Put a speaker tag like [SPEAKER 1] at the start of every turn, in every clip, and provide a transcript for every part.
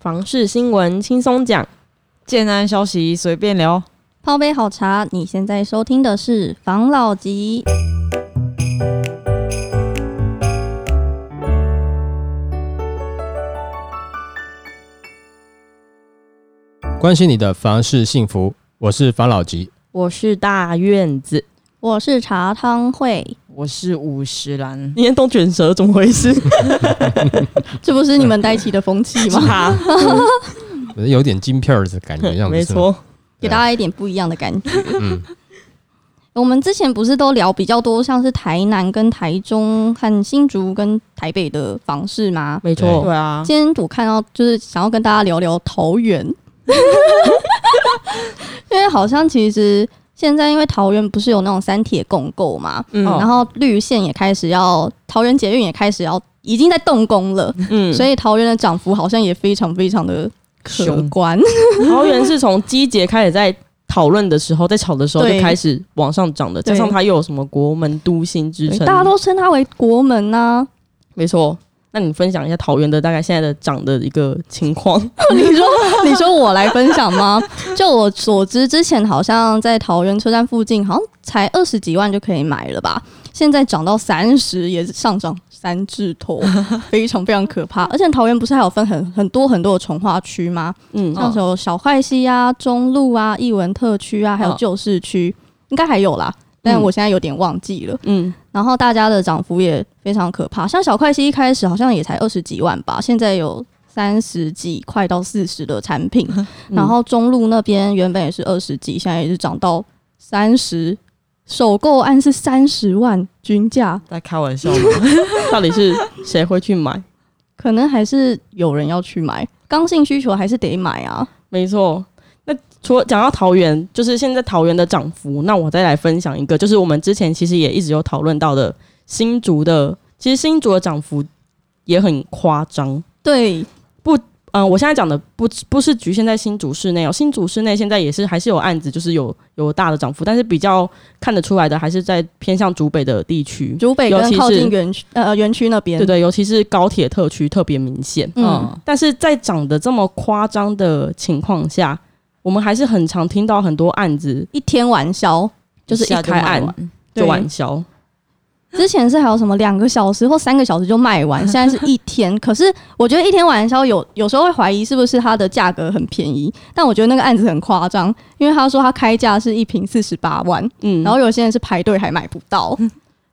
[SPEAKER 1] 房事新闻轻松讲，
[SPEAKER 2] 建安消息随便聊。
[SPEAKER 3] 泡杯好茶，你现在收听的是房老集。
[SPEAKER 4] 关心你的房事幸福，我是房老吉。
[SPEAKER 1] 我是大院子，
[SPEAKER 3] 我是茶汤会，
[SPEAKER 2] 我是五十岚，
[SPEAKER 1] 今天都卷舌，怎么回事？
[SPEAKER 3] 这不是你们带起的风气吗？
[SPEAKER 1] 哈，
[SPEAKER 4] 有点金片儿的感觉，样子。
[SPEAKER 1] 没错，
[SPEAKER 3] 给大家一点不一样的感觉。
[SPEAKER 4] 嗯，
[SPEAKER 3] 我们之前不是都聊比较多，像是台南、跟台中、和新竹、跟台北的房市吗？
[SPEAKER 1] 没错。
[SPEAKER 2] 对，啊，
[SPEAKER 3] 今天我看到就是想要跟大家聊聊桃园，因为好像其实现在因为桃园不是有那种三铁共构嘛，然后绿线也开始要，桃园捷运也开始要，已经在动工了，
[SPEAKER 1] 嗯，
[SPEAKER 3] 所以桃园的涨幅好像也非常非常的可
[SPEAKER 2] 凶
[SPEAKER 3] 观。
[SPEAKER 1] 桃园是从机节开始在讨论的时候，在炒的时候就
[SPEAKER 3] 对
[SPEAKER 1] 开始往上涨的，加上它又有什么国门都心之称，
[SPEAKER 3] 大家都称它为国门啊。呐、
[SPEAKER 1] 没错。那你分享一下桃园的大概现在的涨的一个情况？
[SPEAKER 3] 你说，你说我来分享吗？就我所知，之前好像在桃园车站附近，好像才二十几万就可以买了吧？现在涨到三十，也是上涨三字头，非常非常可怕。而且桃园不是还有分很很多很多的从化区吗？
[SPEAKER 1] 嗯，
[SPEAKER 3] 像什么小坏溪啊、中路啊、艺文特区啊，还有
[SPEAKER 2] 哦
[SPEAKER 3] 旧市区，应该还有啦。但
[SPEAKER 1] 嗯
[SPEAKER 3] 我现在有点忘记了。
[SPEAKER 1] 嗯，
[SPEAKER 3] 然后大家的涨幅也非常可怕，像小快西一开始好像也才二十几万吧，现在有三十几，块到四十的产品。
[SPEAKER 1] 嗯
[SPEAKER 3] 然后中路那边原本也是二十几，现在也是涨到三十，首购案是三十万均价，
[SPEAKER 2] 在开玩笑吗？
[SPEAKER 1] 到底是谁会去买？
[SPEAKER 3] 可能还是有人要去买，刚性需求还是得买啊。
[SPEAKER 1] 没错。那除了讲到桃园，就是现在桃园的涨幅，那我再来分享一个，就是我们之前其实也一直有讨论到的新竹的，其实新竹的涨幅也很夸张。
[SPEAKER 3] 对，不
[SPEAKER 1] 嗯、我现在讲的不不是局限在新竹市内哦，新竹市内现在也是还是有案子，就是有有大的涨幅，但是比较看得出来的还是在偏向竹北的地区，
[SPEAKER 3] 竹北跟靠近园区呃园区那边，
[SPEAKER 1] 对对，尤其是高铁特区特别明显。
[SPEAKER 3] 嗯，
[SPEAKER 2] 嗯，
[SPEAKER 1] 但是在涨得这么夸张的情况下，我们还是很常听到很多案子
[SPEAKER 3] 一天晚销。
[SPEAKER 1] 就是一开案就
[SPEAKER 3] 对
[SPEAKER 1] 晚销，
[SPEAKER 3] 之前是还有什么两个小时或三个小时就卖完，现在是一天。可是我觉得一天晚销有有时候会怀疑是不是它的价格很便宜，但我觉得那个案子很夸张，因为他说他开价是一瓶四十八万，
[SPEAKER 1] 嗯，
[SPEAKER 3] 然后有些人是排队还买不到。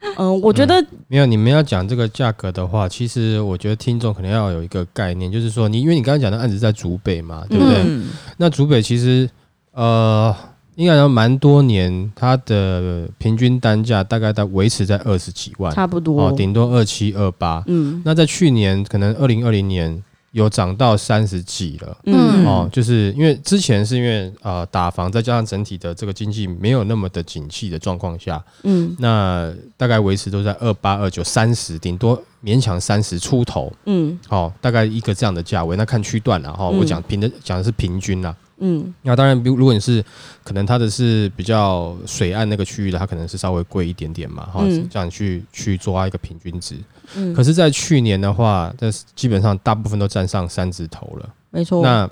[SPEAKER 1] 嗯、我觉得
[SPEAKER 4] 没有，你们要讲这个价格的话，其实我觉得听众可能要有一个概念，就是说你因为你刚刚讲的案子在竹北嘛，对不对？
[SPEAKER 2] 嗯，
[SPEAKER 4] 那竹北其实呃，应该有蛮多年，它的平均单价大概在维持在二十几万，
[SPEAKER 1] 差不多，
[SPEAKER 4] 哦，顶多二七二八。
[SPEAKER 1] 嗯
[SPEAKER 4] 那在去年可能二零二零年有涨到三十几了。
[SPEAKER 1] 嗯
[SPEAKER 3] 嗯
[SPEAKER 4] 哦，就是因为之前是因为呃打房，再加上整体的这个经济没有那么的景气的状况下，
[SPEAKER 1] 嗯
[SPEAKER 4] 那大概维持都在二八、二九、三十，顶多勉强三十出头，
[SPEAKER 1] 嗯
[SPEAKER 4] 哦，大概一个这样的价位。那看区段了哈，
[SPEAKER 1] 嗯
[SPEAKER 4] 我讲平的讲的是平均啦。
[SPEAKER 1] 嗯
[SPEAKER 4] 那当然，比如如果你是可能它的是比较水岸那个区域的，它可能是稍微贵一点点嘛，哈、
[SPEAKER 1] 嗯
[SPEAKER 4] 这样去去抓一个平均值。
[SPEAKER 1] 嗯，
[SPEAKER 4] 可是，在去年的话，这基本上大部分都站上三字头了。
[SPEAKER 1] 没错，
[SPEAKER 4] 那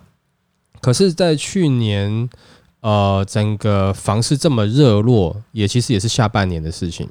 [SPEAKER 4] 可是，在去年，呃，整个房市这么热络，也其实也是下半年的事情。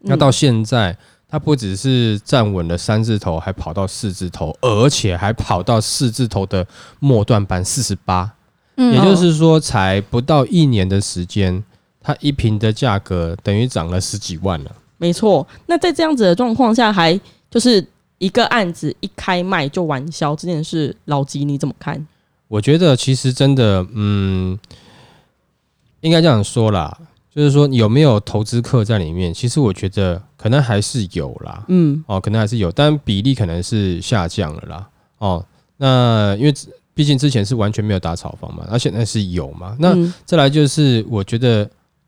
[SPEAKER 4] 那到
[SPEAKER 1] 嗯
[SPEAKER 4] 现在，它不只是站稳了三字头，还跑到四字头，而且还跑到四字头的末段版四十八。
[SPEAKER 3] 嗯
[SPEAKER 4] 也就是说，才不到一年的时间，它一平的价格等于涨了十几万了。
[SPEAKER 1] 没错。那在这样子的状况下，还就是一个案子一开卖就完销这件事，老吉你怎么看？
[SPEAKER 4] 我觉得其实真的，嗯，应该这样说啦，就是说有没有投资客在里面，其实我觉得可能还是有啦，
[SPEAKER 1] 嗯
[SPEAKER 4] 哦，可能还是有，但比例可能是下降了啦，哦，那因为毕竟之前是完全没有打炒房嘛，那现在是有嘛，那
[SPEAKER 1] 嗯
[SPEAKER 4] 再来就是我觉得。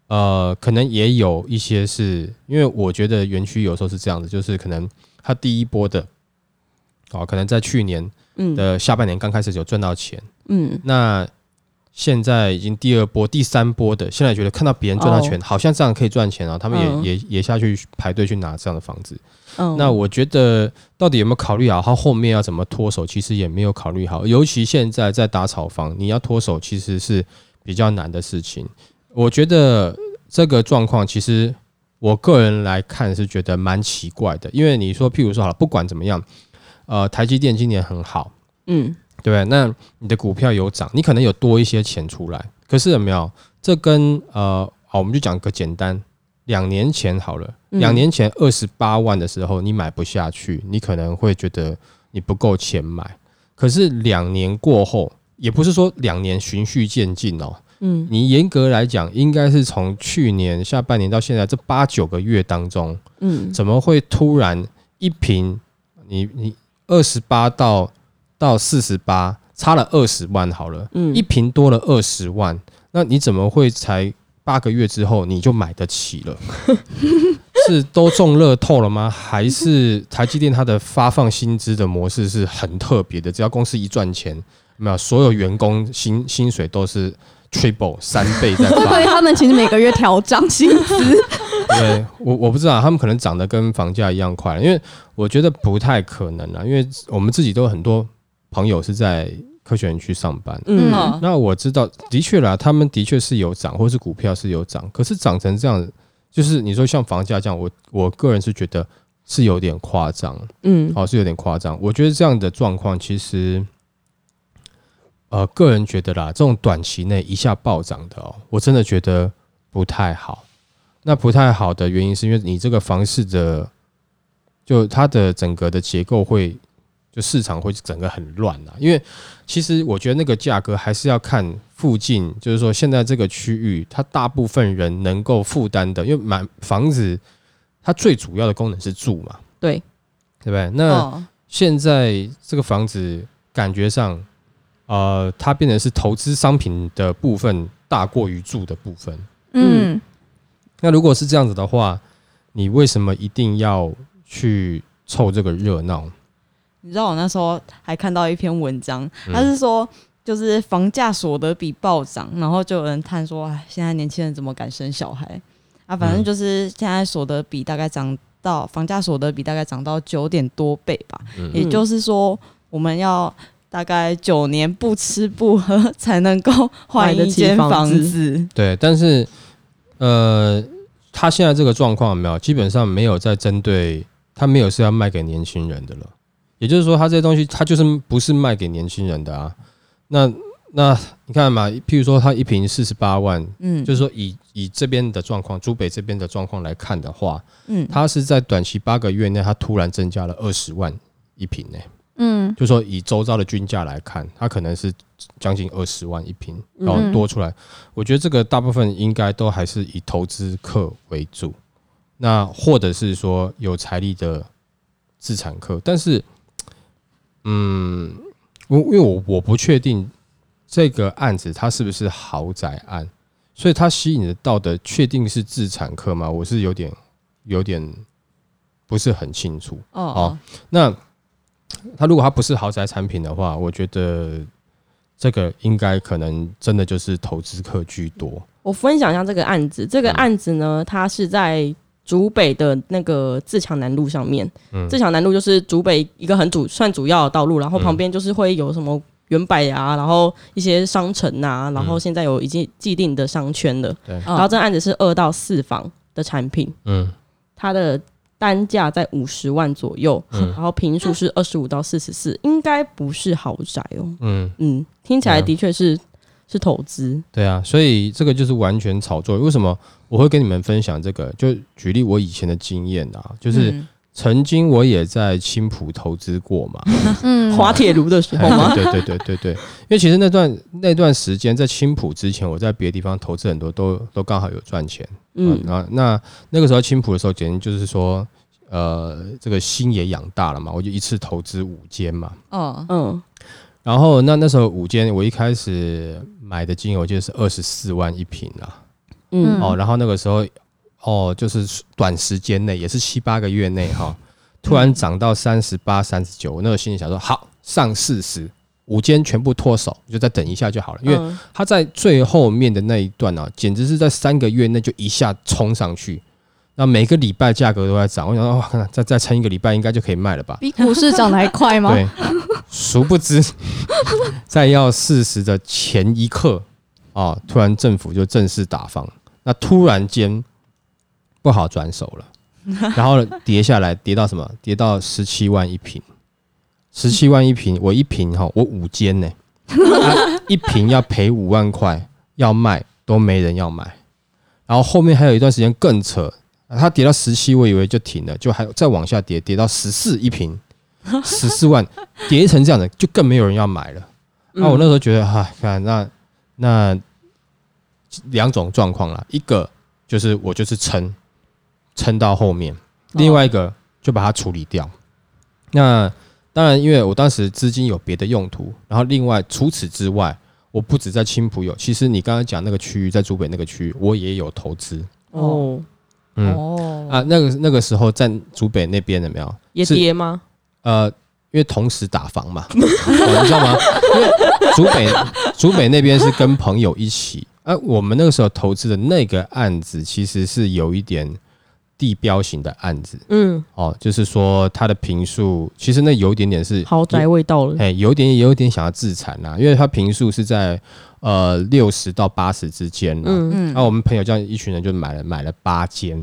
[SPEAKER 4] 呃，可能也有一些是因为我觉得园区有时候是这样子，就是可能它第一波的，哦，可能在去年
[SPEAKER 1] 嗯
[SPEAKER 4] 的下半年刚开始有赚到钱，
[SPEAKER 1] 嗯
[SPEAKER 4] 那现在已经第二波、第三波的，现在觉得看到别人赚到钱，好像这样可以赚钱啊，他们也、
[SPEAKER 1] 嗯
[SPEAKER 4] 也也下去排队去拿这样的房子。
[SPEAKER 1] 嗯，
[SPEAKER 4] 那我觉得到底有没有考虑好，他后面要怎么脱手，其实也没有考虑好。尤其现在在打炒房，你要脱手其实是比较难的事情。我觉得这个状况，其实我个人来看是觉得蛮奇怪的，因为你说，譬如说好了，不管怎么样，呃，台积电今年很好，
[SPEAKER 1] 嗯
[SPEAKER 4] 对？那你的股票有涨，你可能有多一些钱出来，可是有没有？这跟呃，好，我们就讲个简单，两年前好了，
[SPEAKER 1] 嗯
[SPEAKER 4] 两年前二十八万的时候，你买不下去，你可能会觉得你不够钱买。可是两年过后，也不是说两年循序渐进哦，
[SPEAKER 1] 嗯
[SPEAKER 4] 你严格来讲，应该是从去年下半年到现在这八九个月当中，
[SPEAKER 1] 嗯
[SPEAKER 4] 怎么会突然一瓶你你二十八到到四十八，差了二十万好了，
[SPEAKER 1] 嗯
[SPEAKER 4] 一瓶多了二十万，那你怎么会才八个月之后你就买得起了？是都中乐透了吗？还是台积电它的发放薪资的模式是很特别的？只要公司一赚钱，有没有所有员工薪薪水都是 triple 三倍在
[SPEAKER 3] 会不会
[SPEAKER 4] 发？
[SPEAKER 3] 他们其实每个月调涨薪资？
[SPEAKER 4] 对我我不知道，他们可能涨得跟房价一样快，因为我觉得不太可能啊，因为我们自己都有很多朋友是在科学园区上班。
[SPEAKER 1] 嗯
[SPEAKER 2] 嗯
[SPEAKER 4] 那我知道，的确啦，他们的确是有涨，或是股票是有涨，可是涨成这样，就是你说像房价这样，我我个人是觉得是有点夸张，
[SPEAKER 1] 嗯
[SPEAKER 4] 哦，是有点夸张。我觉得这样的状况，其实，呃，个人觉得啦，这种短期内一下暴涨的哦，我真的觉得不太好。那不太好的原因是因为你这个房市的，就它的整个的结构会，就市场会整个很乱啊。因为其实我觉得那个价格还是要看附近，就是说现在这个区域，它大部分人能够负担的，因为买房子它最主要的功能是住嘛，
[SPEAKER 1] 对，
[SPEAKER 4] 对不对？那
[SPEAKER 2] 哦
[SPEAKER 4] 现在这个房子感觉上，呃，它变成是投资商品的部分大过于住的部分。
[SPEAKER 3] 嗯，
[SPEAKER 4] 那如果是这样子的话，你为什么一定要去凑这个热闹？
[SPEAKER 2] 你知道我那时候还看到一篇文章，
[SPEAKER 4] 嗯
[SPEAKER 2] 他是说就是房价所得比暴涨，然后就有人叹说，哎，现在年轻人怎么敢生小孩啊？反正就是现在所得比大概涨到房价所得比大概涨到九点多倍吧，
[SPEAKER 4] 嗯
[SPEAKER 2] 也就是说我们要。大概九年不吃不喝才能够换一间房
[SPEAKER 1] 子。
[SPEAKER 2] 子，
[SPEAKER 4] 对，但是呃，他现在这个状况有没有，基本上没有在针对他没有是要卖给年轻人的了。也就是说，他这些东西他就是不是卖给年轻人的啊。那那你看嘛，譬如说他一瓶四十八万，
[SPEAKER 2] 嗯，
[SPEAKER 4] 就是说以以这边的状况，珠北这边的状况来看的话，
[SPEAKER 2] 嗯，
[SPEAKER 4] 他是在短期八个月内，他突然增加了二十万一瓶呢、
[SPEAKER 3] 嗯
[SPEAKER 4] 就说以周遭的均价来看，它可能是将近二十万一瓶，
[SPEAKER 1] 嗯
[SPEAKER 4] 然后多出来。我觉得这个大部分应该都还是以投资客为主，那或者是说有财力的自产客。但是，嗯，我因为我我不确定这个案子它是不是豪宅案，所以它吸引得到的确定是自产客吗？我是有点有点不是很清楚。
[SPEAKER 2] 哦
[SPEAKER 4] 哦那它如果它不是豪宅产品的话，我觉得这个应该可能真的就是投资客居多。
[SPEAKER 1] 我分享一下这个案子。这个
[SPEAKER 4] 嗯
[SPEAKER 1] 案子呢，它是在竹北的那个自强南路上面。
[SPEAKER 4] 嗯
[SPEAKER 1] 自强南路就是竹北一个很主算主要的道路，然后旁边就是会有什么原百啊，然后一些商城啊，然后现在有已经既定的商圈了。
[SPEAKER 2] 然
[SPEAKER 1] 后这个案子是二到四房的产品，
[SPEAKER 4] 嗯
[SPEAKER 1] 它的单价在五十万左右，
[SPEAKER 4] 嗯
[SPEAKER 1] 然后平数是二十五到四十四，应该不是豪宅哦。
[SPEAKER 4] 嗯，
[SPEAKER 1] 嗯，听起来的确是是投资。
[SPEAKER 4] 对啊，所以这个就是完全炒作。为什么我会跟你们分享这个？就举例我以前的经验啊，就是
[SPEAKER 2] 嗯
[SPEAKER 4] 曾经我也在青浦投资过嘛。
[SPEAKER 3] 嗯，
[SPEAKER 1] 滑铁卢的时候吗？
[SPEAKER 4] 对对对对对对，因为其实那段那段时间在青浦之前，我在别的地方投资很多，都都刚好有赚钱。嗯
[SPEAKER 1] 嗯，
[SPEAKER 4] 啊，那那个时候青浦的时候，简直就是说，呃，这个心也养大了嘛，我就一次投资五间嘛。
[SPEAKER 2] 哦
[SPEAKER 1] 嗯
[SPEAKER 4] 然后那那时候五间，我一开始买的金额我记得是二十四万一平啦。
[SPEAKER 1] 嗯
[SPEAKER 4] 哦，然后那个时候哦，就是短时间内，也是七八个月内哈，突然涨到三十八、三十九，我那个心里想说，好，上四十，五间全部脱手，就再等一下就好了。因为
[SPEAKER 1] 嗯
[SPEAKER 4] 它在最后面的那一段啊，简直是在三个月内就一下冲上去，那每个礼拜价格都在涨。我想说，哇，看再再撑一个礼拜应该就可以卖了吧？
[SPEAKER 3] 比股市涨得还快吗？
[SPEAKER 4] 对，殊不知，在要四十的前一刻啊，突然政府就正式打房，那突然间不好转手了，然后呢跌下来，跌到什么？跌到十七万一平，十七万一平，我一平哈，我五间呢，啊一平要赔五万块，要卖都没人要买，然后后面还有一段时间更扯。啊它跌到十七，我以为就停了，就还再往下跌，跌到十四一平，十四万，跌成这样的，就更没有人要买了。那、我那时候觉得，哈、看那那两种状况啦，一个就是我就是撑撑到后面，另外一个就把它处理掉。那当然，因为我当时资金有别的用途，然后另外除此之外，我不止在青浦有，其实你刚刚讲那个区域，在竹北那个区域，我也有投资。
[SPEAKER 1] 哦，
[SPEAKER 4] 嗯、
[SPEAKER 2] 哦
[SPEAKER 4] 啊，那个那个时候在竹北那边有没有？
[SPEAKER 1] 也
[SPEAKER 4] 是
[SPEAKER 1] 跌吗？
[SPEAKER 4] 呃，因为同时打房嘛，哦你知道吗？因为竹北竹北那边是跟朋友一起，呃，我们那个时候投资的那个案子其实是有一点地标型的案子。
[SPEAKER 1] 嗯，
[SPEAKER 4] 哦，就是说它的平数其实那有一点点是
[SPEAKER 1] 豪宅味道了。
[SPEAKER 4] 哎，有一点有一点想要自残啦，因为它平数是在呃六十到八十之间啦。
[SPEAKER 1] 嗯，
[SPEAKER 2] 嗯。
[SPEAKER 4] 那、我们朋友这样一群人就买了买了八间，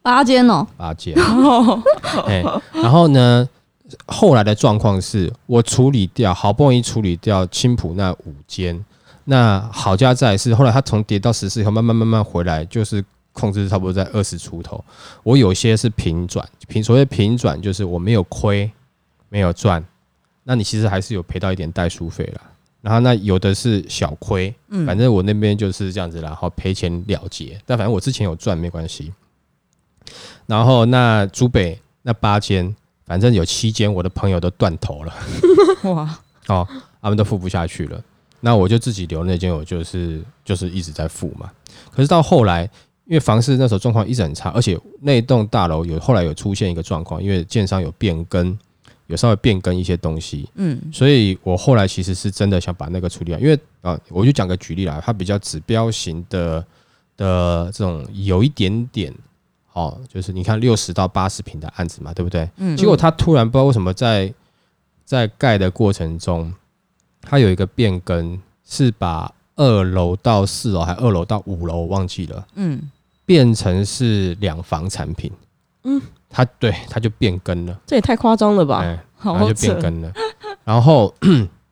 [SPEAKER 3] 八间哦，
[SPEAKER 4] 八间，哎，然后呢，后来的状况是我处理掉，好不容易处理掉青浦那五间，那好家在是后来它从跌到十四以后，慢慢慢慢回来，就是控制差不多在二十出头。我有些是平转，平所谓平转就是我没有亏，没有赚，那你其实还是有赔到一点代书费啦。然后那有的是小亏，
[SPEAKER 2] 嗯
[SPEAKER 4] 反正我那边就是这样子啦，然后赔钱了结。但反正我之前有赚没关系。然后那竹北那八间，反正有七间我的朋友都断头了，
[SPEAKER 2] 哇，
[SPEAKER 4] 哦，他们都付不下去了。那我就自己留那间，我就是就是一直在付嘛。可是到后来，因为房市那时候状况一直很差，而且那栋大楼有后来有出现一个状况，因为建商有变更，有稍微变更一些东西，
[SPEAKER 2] 嗯
[SPEAKER 4] 所以我后来其实是真的想把那个处理掉，因为啊，我就讲个举例啦，它比较指标型的的这种有一点点，哦，就是你看六十到八十平的案子嘛，对不对？
[SPEAKER 2] 嗯
[SPEAKER 4] 结果他突然不知道为什么在在盖的过程中，它有一个变更，是把二楼到四楼还二楼到五楼忘记了，
[SPEAKER 2] 嗯
[SPEAKER 4] 变成是两房产品。
[SPEAKER 1] 嗯，
[SPEAKER 4] 它对它就变更了。
[SPEAKER 1] 这也太夸张了吧？
[SPEAKER 4] 哎，然
[SPEAKER 2] 好
[SPEAKER 4] 后就变更了。然后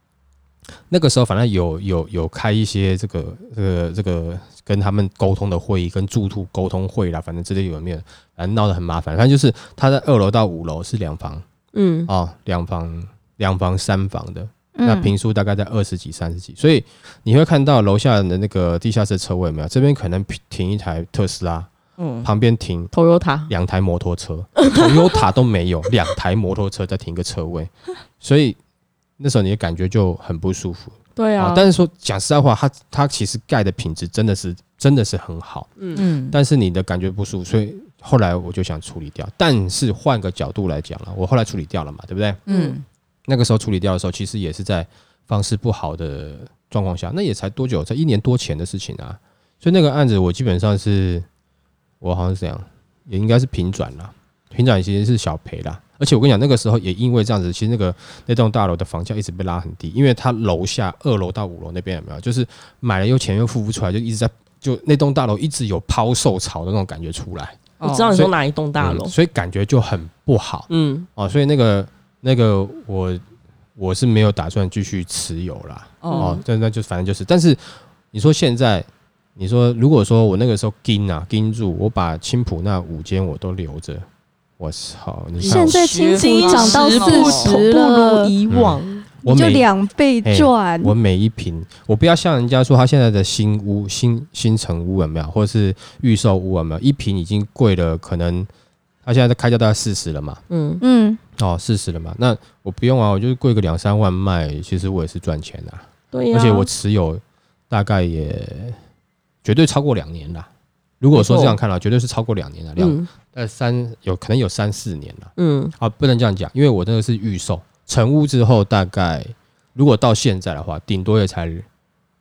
[SPEAKER 4] 那个时候反正有有有开一些这个这个这个跟他们沟通的会议，跟住户沟通会啦，反正之类有没有，反正闹得很麻烦。反正就是他在二楼到五楼是两房
[SPEAKER 1] 嗯，
[SPEAKER 4] 哦，两房两房三房的，那
[SPEAKER 3] 嗯，
[SPEAKER 4] 平数大概在二十几、三十几，所以你会看到楼下的那个地下室车位有没有？这边可能停一台特斯拉，
[SPEAKER 2] 嗯
[SPEAKER 4] 旁边停
[SPEAKER 1] Toyota
[SPEAKER 4] 两台摩托车，Toyota 都没有，两台摩托车再停一个车位，所以那时候你的感觉就很不舒服啊。
[SPEAKER 1] 对啊，
[SPEAKER 4] 但是说讲实在话，它它其实盖的品质真的是真的是很好，
[SPEAKER 1] 嗯
[SPEAKER 2] 嗯
[SPEAKER 4] 但是你的感觉不舒服，所以后来我就想处理掉。但是换个角度来讲了，我后来处理掉了嘛，对不对？
[SPEAKER 2] 嗯
[SPEAKER 4] 那个时候处理掉的时候，其实也是在方式不好的状况下，那也才多久？才一年多前的事情啊。所以那个案子我基本上是，我好像是这样，也应该是平转了，平转其实是小赔啦。而且我跟你讲，那个时候也因为这样子，其实那个那栋大楼的房价一直被拉很低，因为它楼下二楼到五楼那边有没有，就是买了又钱又付不出来，就一直在就那栋大楼一直有抛售潮的那种感觉出来，
[SPEAKER 1] 我知道你说哪一栋大楼
[SPEAKER 4] 嗯，所以感觉就很不好。
[SPEAKER 1] 嗯，
[SPEAKER 4] 哦，所以那个那个我我是没有打算继续持有啦。哦
[SPEAKER 2] 哦，
[SPEAKER 4] 那那就反正就是，但是你说现在，你说如果说我那个时候盯啊盯住，我把青浦那五间我都留着，我操！你看
[SPEAKER 3] 现在青浦涨到
[SPEAKER 2] 习
[SPEAKER 3] 四
[SPEAKER 2] 不
[SPEAKER 3] 十
[SPEAKER 1] 不如，以往。
[SPEAKER 3] 你就两倍赚。
[SPEAKER 4] 我每一平，我不要像人家说他现在的新屋、新新城屋有没有，或者是预售屋有没有，一平已经贵了，可能他现在的开价大概四十了嘛。
[SPEAKER 1] 嗯，
[SPEAKER 3] 嗯，
[SPEAKER 4] 哦，四十了嘛？那我不用啊，我就是贵个两三万卖，其实我也是赚钱的、
[SPEAKER 1] 对呀，
[SPEAKER 4] 而且我持有大概也绝对超过两年啦。如果说这样看了，绝对是超过两年了，两
[SPEAKER 1] 嗯
[SPEAKER 4] 呃三有可能有三四年了
[SPEAKER 1] 嗯
[SPEAKER 4] 啊，不能这样讲，因为我那个是预售，成屋之后大概如果到现在的话，顶多也才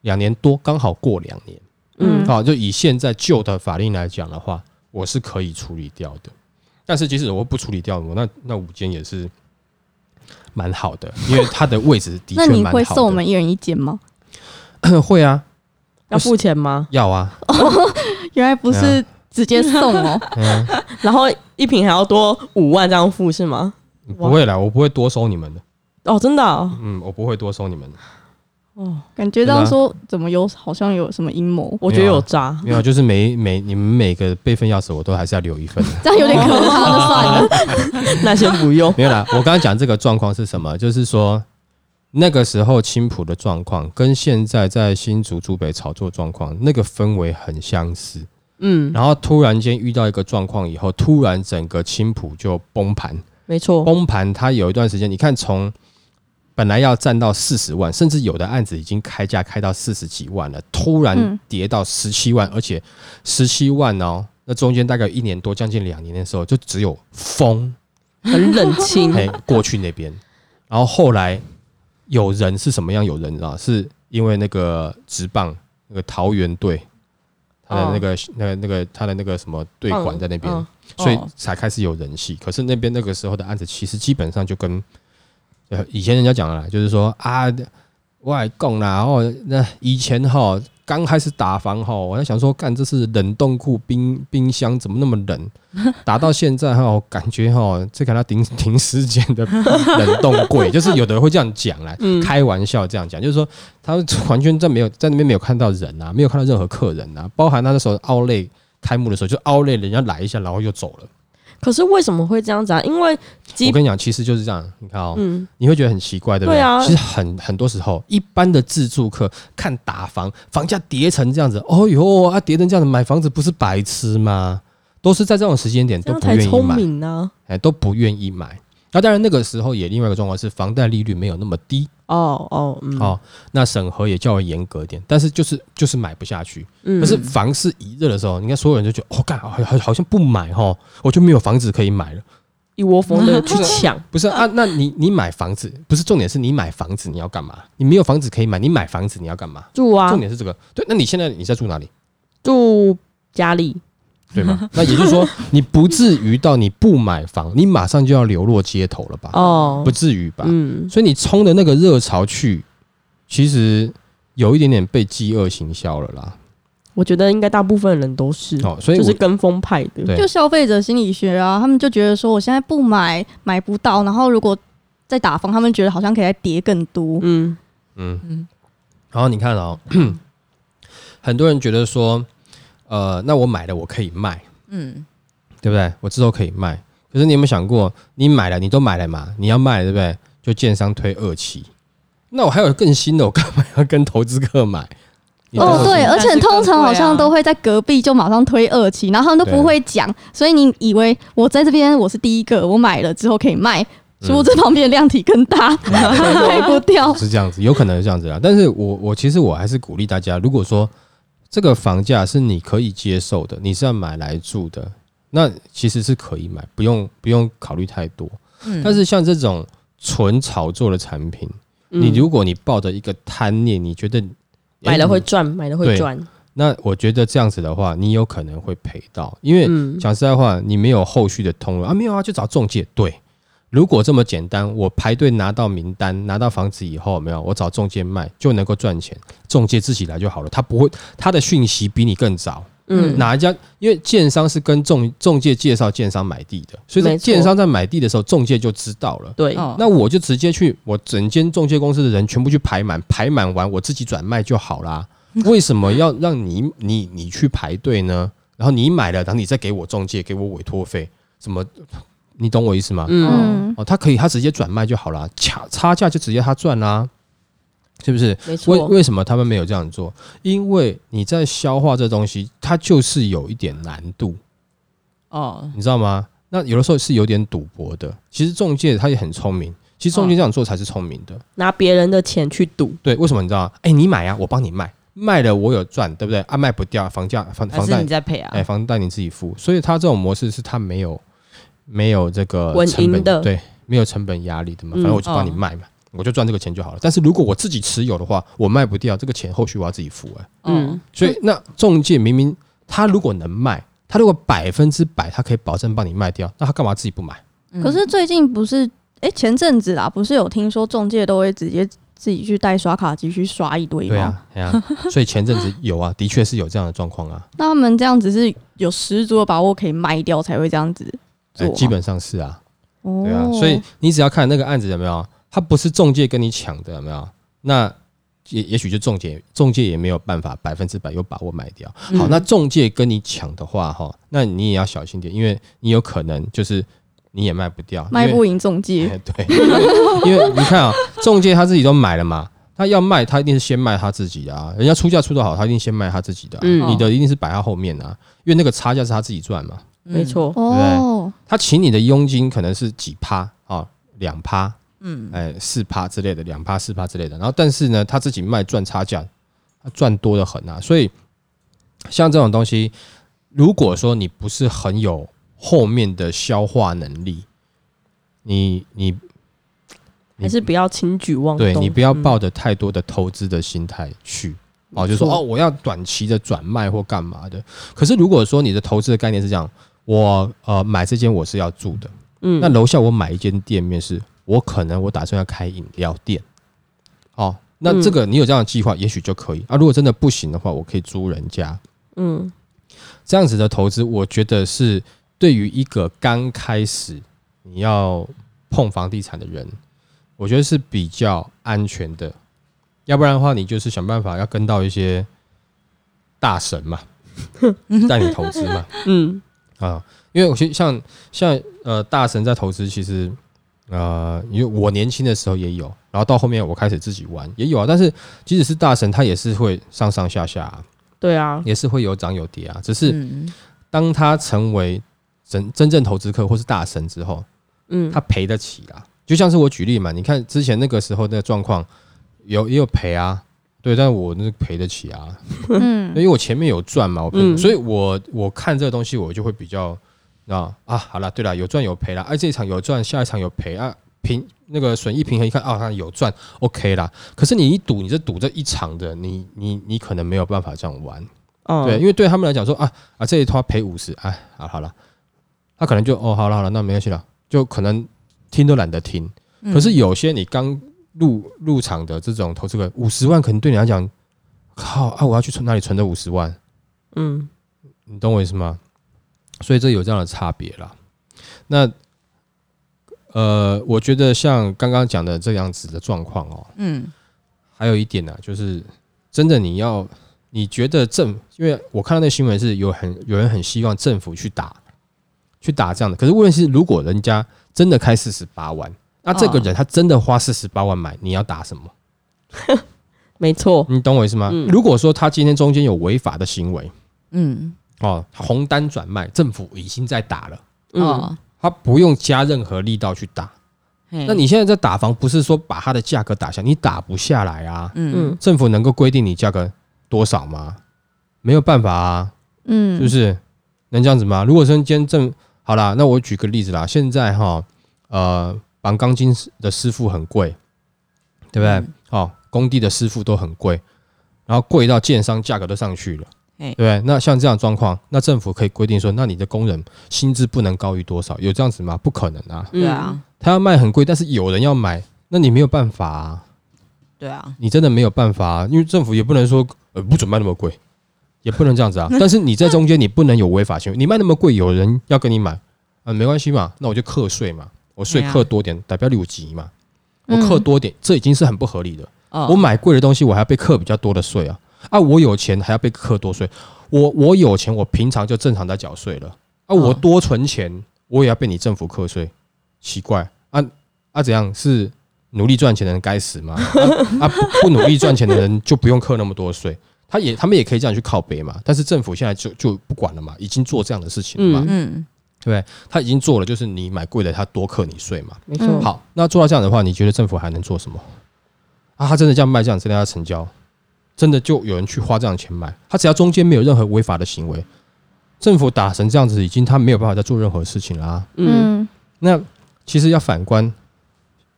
[SPEAKER 4] 两年多，刚好过两年。
[SPEAKER 1] 嗯
[SPEAKER 3] 嗯
[SPEAKER 4] 好，就以现在旧的法令来讲的话，我是可以处理掉的。但是即使我不处理掉，我那那五间也是蛮好的，因为它的位置的
[SPEAKER 3] 那你
[SPEAKER 4] 确蛮好的。
[SPEAKER 3] 会送我们一人一间吗？
[SPEAKER 4] 会啊，
[SPEAKER 1] 要付钱吗？
[SPEAKER 4] 要啊，
[SPEAKER 3] 原来不是直接送哦，
[SPEAKER 4] 嗯，
[SPEAKER 1] 然后一瓶还要多五万这样付是吗？
[SPEAKER 4] 不会啦，我不会多收你们的。
[SPEAKER 1] 哦，真的哦，
[SPEAKER 4] 嗯，我不会多收你们的。
[SPEAKER 3] 感觉到说怎么有好像有什么阴谋，
[SPEAKER 1] 我觉得有渣。
[SPEAKER 4] 没有，就是每每你们每个备份钥匙，我都还是要留一份的。
[SPEAKER 3] 这样有点可怕，那算了。
[SPEAKER 1] 那先不用。
[SPEAKER 4] 没有啦，我刚刚讲这个状况是什么？就是说那个时候青浦的状况跟现在在新竹竹北炒作状况那个氛围很相似。
[SPEAKER 1] 嗯，
[SPEAKER 4] 然后突然间遇到一个状况以后，突然整个青浦就崩盘。
[SPEAKER 1] 没错。
[SPEAKER 4] 崩盘，它有一段时间，你看从本来要占到四十万，甚至有的案子已经开价开到四十几万了，突然
[SPEAKER 3] 嗯
[SPEAKER 4] 跌到十七万，而且十七万哦，那中间大概一年多，将近两年的时候，就只有风
[SPEAKER 1] 很冷清。
[SPEAKER 4] 哎过去那边，然后后来有人是什么样？有人啊，是因为那个直棒那个桃园队。他的那个、那个、那个，他的那个什么队管在那边，
[SPEAKER 1] 嗯
[SPEAKER 4] 所以
[SPEAKER 2] 哦
[SPEAKER 4] 才开始有人气。可是那边那个时候的案子，其实基本上就跟呃以前人家讲的啦，就是说啊，外供啦，然后，那以前哈刚开始打房哈，我在想说，干这是冷冻库、冰冰箱怎么那么冷？打到现在哈，感觉哈这给他停停时间的冷冻柜，就是有的人会这样讲啦，
[SPEAKER 1] 嗯
[SPEAKER 4] 开玩笑这样讲，就是说他完全在没有在那边没有看到人啊，没有看到任何客人啊，包含他那时候奥莱开幕的时候，就奥莱人家来一下，然后又走了。
[SPEAKER 1] 可是为什么会这样子啊？因为
[SPEAKER 4] 我跟你讲，其实就是这样。你看哦，
[SPEAKER 1] 嗯，
[SPEAKER 4] 你会觉得很奇怪，对不对？其实很很多时候，一般的自住客看打房，房价跌成这样子，哦哟啊，跌成这样子，买房子不是白痴吗？都是在这种时间点都不愿意买。哎，都不愿意买。那当然，那个时候也另外一个状况是，房贷利率没有那么低
[SPEAKER 1] 哦哦，嗯，
[SPEAKER 4] 哦，那审核也较为严格一点，但是就是就是买不下去。
[SPEAKER 1] 嗯
[SPEAKER 4] 可是房市一热的时候，你看所有人就觉得，哦，干，好好好像不买哈，我就没有房子可以买了。
[SPEAKER 1] 一窝蜂的 去抢，
[SPEAKER 4] 不是啊，那你你买房子不是重点，是你买房子你要干嘛？你没有房子可以买，你买房子你要干嘛？
[SPEAKER 1] 住啊
[SPEAKER 4] 重，点是这个。对，那你现在你在住哪里？
[SPEAKER 1] 住家里，
[SPEAKER 4] 对吗？那也就是说，你不至于到你不买房，你马上就要流落街头了吧？
[SPEAKER 1] 哦
[SPEAKER 4] 不，至于吧？
[SPEAKER 1] 嗯，
[SPEAKER 4] 所以你冲的那个热潮去，其实有一点点被饥饿行销了啦。
[SPEAKER 1] 我觉得应该大部分人都是，
[SPEAKER 4] 哦，所以我
[SPEAKER 1] 就是跟风派的，
[SPEAKER 4] 对
[SPEAKER 3] 就消费者心理学啊，他们就觉得说我现在不买买不到，然后如果再打房，他们觉得好像可以再跌更多。
[SPEAKER 1] 嗯
[SPEAKER 4] 嗯
[SPEAKER 2] 嗯
[SPEAKER 4] 然后你看哦，很多人觉得说，呃，那我买了我可以卖，
[SPEAKER 2] 嗯，
[SPEAKER 4] 对不对？我之后可以卖。可是你有没有想过，你买了，你都买了嘛，你要卖，对不对？就建商推二期，那我还有更新的，我干嘛要跟投资客买？
[SPEAKER 3] 哦，对，而且通常好像都会在隔壁就马上推二期，然后他们都不会讲，所以你以为我在这边我是第一个，我买了之后可以卖，
[SPEAKER 4] 嗯
[SPEAKER 3] 殊不知旁边的量体更大，卖不掉。
[SPEAKER 4] 是这样子，有可能是这样子啦。但是我我其实我还是鼓励大家，如果说这个房价是你可以接受的，你是要买来住的，那其实是可以买，不用不用考虑太多。
[SPEAKER 2] 嗯
[SPEAKER 4] 但是像这种纯炒作的产品，
[SPEAKER 1] 嗯
[SPEAKER 4] 你如果你抱着一个贪念，你觉得
[SPEAKER 1] 买了会
[SPEAKER 4] 诶
[SPEAKER 1] 赚，买了会
[SPEAKER 4] 对
[SPEAKER 1] 赚，
[SPEAKER 4] 那我觉得这样子的话，你有可能会赔到，因为
[SPEAKER 1] 嗯，
[SPEAKER 4] 讲实在话，你没有后续的通路啊，没有啊，就找中介。对，如果这么简单，我排队拿到名单，拿到房子以后，没有我找中介卖就能够赚钱，中介自己来就好了，他不会，他的讯息比你更早。
[SPEAKER 1] 嗯，
[SPEAKER 4] 哪一家？因为建商是跟中中介介绍建商买地的，所以在建商在买地的时候，中介就知道了。
[SPEAKER 1] 对，
[SPEAKER 2] 哦
[SPEAKER 4] 那我就直接去，我整间中介公司的人全部去排满，排满完我自己转卖就好啦。为什么要让你你你去排队呢？然后你买了，然后你再给我中介，给我委托费，什么？你懂我意思吗？
[SPEAKER 1] 嗯，
[SPEAKER 3] 嗯，
[SPEAKER 4] 哦，他可以，他直接转卖就好了，差差价就直接他赚啦，是不是？为
[SPEAKER 1] 没错，
[SPEAKER 4] 为什么他们没有这样做？因为你在消化这东西，它就是有一点难度。
[SPEAKER 2] 哦，
[SPEAKER 4] 你知道吗？那有的时候是有点赌博的。其实中介他也很聪明，其实中介这样做才是聪明的。
[SPEAKER 1] 拿别人的钱去赌，
[SPEAKER 4] 对，为什么你知道吗？哎、你买啊，我帮你卖，卖了我有赚，对不对？啊，卖不掉，房价房房贷
[SPEAKER 2] 你在赔啊
[SPEAKER 4] 哎、？房贷你自己付。所以他这种模式是他没有没有这个
[SPEAKER 1] 稳
[SPEAKER 4] 成本
[SPEAKER 1] 的
[SPEAKER 4] 对，没有成本压力的嘛。
[SPEAKER 1] 嗯
[SPEAKER 4] 反正我就帮你
[SPEAKER 2] 哦
[SPEAKER 4] 卖嘛，我就赚这个钱就好了。但是如果我自己持有的话，我卖不掉，这个钱后续我要自己付哎、
[SPEAKER 2] 嗯
[SPEAKER 1] 嗯，
[SPEAKER 4] 所以那中介明明他如果能卖，他如果百分之百他可以保证帮你卖掉，那他干嘛自己不买？
[SPEAKER 2] 嗯
[SPEAKER 3] 可是最近不是，哎、前阵子啦，不是有听说中介都会直接自己去带刷卡机去刷一堆吗？
[SPEAKER 4] 对啊，对啊，所以前阵子有啊，的确是有这样的状况啊，
[SPEAKER 3] 那他们这样子是有十足的把握可以卖掉才会这样子做
[SPEAKER 4] 哎，基本上是啊，
[SPEAKER 3] 哦
[SPEAKER 4] 对啊，所以你只要看那个案子有没有，他不是中介跟你抢的有没有，那也也许就中介中介也没有办法百分之百有把握卖掉。
[SPEAKER 1] 嗯。
[SPEAKER 4] 好，那中介跟你抢的话哈，那你也要小心点，因为你有可能就是你也卖不掉，
[SPEAKER 3] 卖不赢中介，
[SPEAKER 4] 哎对，因为你看啊，中介他自己都买了嘛，他要卖，他一定是先卖他自己的啊，人家出价出的好，他一定先卖他自己的啊、
[SPEAKER 1] 嗯。
[SPEAKER 4] 你的一定是摆他后面啊，因为那个差价是他自己赚嘛，
[SPEAKER 1] 没，错，
[SPEAKER 3] 哦，
[SPEAKER 4] 他请你的佣金可能是几趴啊，两趴，
[SPEAKER 2] 嗯
[SPEAKER 4] 哎，四趴之类的，两趴、四趴之类的，然后但是呢，他自己卖赚差价，他赚多的很啊，所以像这种东西，如果说你不是很有后面的消化能力，你你
[SPEAKER 1] 还是不要轻举妄动。
[SPEAKER 4] 对你不要
[SPEAKER 1] 嗯
[SPEAKER 4] 抱着太多的投资的心态去。哦，就说哦，我要短期的转卖或干嘛的。可是如果说你的投资的概念是这样，我呃买这间我是要住的，
[SPEAKER 1] 嗯
[SPEAKER 4] 那楼下我买一间店面是，我可能我打算要开饮料店。哦，那
[SPEAKER 1] 嗯
[SPEAKER 4] 这个你有这样的计划，也许就可以啊。如果真的不行的话，我可以租人家。
[SPEAKER 1] 嗯
[SPEAKER 4] 这样子的投资，我觉得是对于一个刚开始你要碰房地产的人，我觉得是比较安全的。要不然的话，你就是想办法要跟到一些大神嘛，带你投资嘛
[SPEAKER 1] 嗯
[SPEAKER 4] 啊。因为我其实像像呃大神在投资，其实呃，因为我年轻的时候也有，然后到后面我开始自己玩也有啊。但是即使是大神，他也是会上上下下、啊，
[SPEAKER 1] 对啊，
[SPEAKER 4] 也是会有涨有跌啊。只是
[SPEAKER 2] 嗯
[SPEAKER 4] 当他成为真真正投资客或是大神之后，
[SPEAKER 1] 嗯
[SPEAKER 4] 他赔得起啦。就像是我举例嘛，你看之前那个时候的状况，有也有赔啊，对，但我那个赔得起啊，
[SPEAKER 3] 嗯
[SPEAKER 4] 因为我前面有赚嘛，我赔，
[SPEAKER 1] 嗯
[SPEAKER 4] 所以我我看这个东西我就会比较啊啊，好了，对了，有赚有赔了，哎、这一场有赚，下一场有赔啊，平那个损益平衡一看啊，它有赚，OK 啦。可是你一赌，你这赌这一场的，你你你可能没有办法这样玩。
[SPEAKER 1] 哦
[SPEAKER 4] 对，因为对他们来讲说啊啊这一套赔五十，哎，好好了，他可能就哦好了好了，那没关系了，就可能听都懒得听。
[SPEAKER 2] 嗯
[SPEAKER 4] 可是有些你刚入入场的这种投资客，五十万可能对你来讲，靠啊，我要去存哪里存这五十万？
[SPEAKER 1] 嗯
[SPEAKER 4] 你懂我意思吗？所以这有这样的差别啦。那呃，我觉得像刚刚讲的这样子的状况哦，
[SPEAKER 2] 嗯
[SPEAKER 4] 还有一点呢、就是真的你要，你觉得政，因为我看到那新闻是有很有人很希望政府去打，去打这样的。可是问题是，如果人家真的开四十八万，那这个
[SPEAKER 2] 哦
[SPEAKER 4] 人他真的花四十八万买，你要打什么？
[SPEAKER 1] 没错，
[SPEAKER 4] 你懂我意思吗？
[SPEAKER 1] 嗯
[SPEAKER 4] 如果说他今天中间有违法的行为
[SPEAKER 2] 嗯
[SPEAKER 4] 哦，红单转卖，政府已经在打了，
[SPEAKER 1] 嗯
[SPEAKER 2] 哦，
[SPEAKER 4] 他不用加任何力道去打。那你现在在打房，不是说把它的价格打下，你打不下来啊。
[SPEAKER 2] 嗯
[SPEAKER 1] 嗯
[SPEAKER 4] 政府能够规定你价格多少吗？没有办法啊，
[SPEAKER 3] 嗯，
[SPEAKER 4] 是不是？能这样子吗？如果说今天政好啦，那我举个例子啦，现在哈，呃，绑钢筋的师傅很贵，对不对？
[SPEAKER 2] 嗯
[SPEAKER 4] 哦，工地的师傅都很贵，然后贵到建商价格都上去了，
[SPEAKER 2] 嘿
[SPEAKER 4] 对不对？那像这样状况，那政府可以规定说，那你的工人薪资不能高于多少？有这样子吗？不可能啊！
[SPEAKER 1] 嗯
[SPEAKER 2] 对啊
[SPEAKER 4] 他要卖很贵，但是有人要买，那你没有办法啊。
[SPEAKER 2] 对啊，
[SPEAKER 4] 你真的没有办法、啊，因为政府也不能说呃不准卖那么贵，也不能这样子啊。但是你在中间，你不能有违法行为，你卖那么贵，有人要跟你买，啊、没关系嘛，那我就课税嘛，我税课多点，代表六级嘛，我
[SPEAKER 3] 嗯
[SPEAKER 4] 课多点，这已经是很不合理的。
[SPEAKER 2] 哦。
[SPEAKER 4] 我买贵的东西，我还要被课比较多的税啊，啊，我有钱还要被课多税，我我有钱，我平常就正常在缴税了，啊，我
[SPEAKER 2] 哦
[SPEAKER 4] 多存钱，我也要被你政府课税，奇怪。啊啊，怎样是努力赚钱的人该死吗？啊 啊，不不努力赚钱的人就不用课那么多税，他也他们也可以这样去靠背嘛，但是政府现在就就不管了嘛，已经做这样的事情了嘛，
[SPEAKER 2] 嗯
[SPEAKER 4] 他已经做了，就是你买贵的，他多课你税嘛。
[SPEAKER 1] 没错，
[SPEAKER 3] 嗯。
[SPEAKER 4] 好，那做到这样的话，你觉得政府还能做什么？啊，他真的这样卖，这样真的要成交，真的就有人去花这样的钱买，他只要中间没有任何违法的行为，政府打成这样子，已经他没有办法再做任何事情啦、
[SPEAKER 1] 嗯
[SPEAKER 3] 嗯。
[SPEAKER 4] 那其实要反观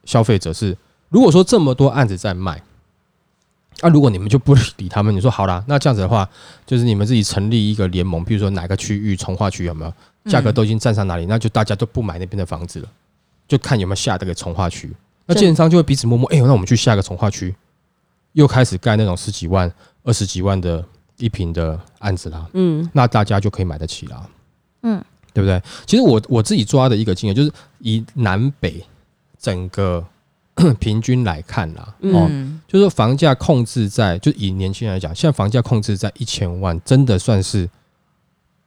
[SPEAKER 4] 消费者是，如果说这么多案子在卖，啊，如果你们就不理他们，你说好啦，那这样子的话，就是你们自己成立一个联盟，比如说哪个区域从化区有没有价格都已经站上哪里，那就大家都不买那边的房子了，就看有没有下这个从化区。那建商就会彼此摸摸，哎、那我们去下个从化区，又开始盖那种十几万、二十几万的一平的案子啦。
[SPEAKER 1] 嗯
[SPEAKER 4] 那大家就可以买得起啦，
[SPEAKER 3] 嗯，
[SPEAKER 4] 对不对？其实我我自己抓的一个经验就是以南北整个 平均来看啦，哦，
[SPEAKER 2] 嗯，
[SPEAKER 4] 就是说房价控制在，就以年轻人来讲，现在房价控制在一千万，真的算是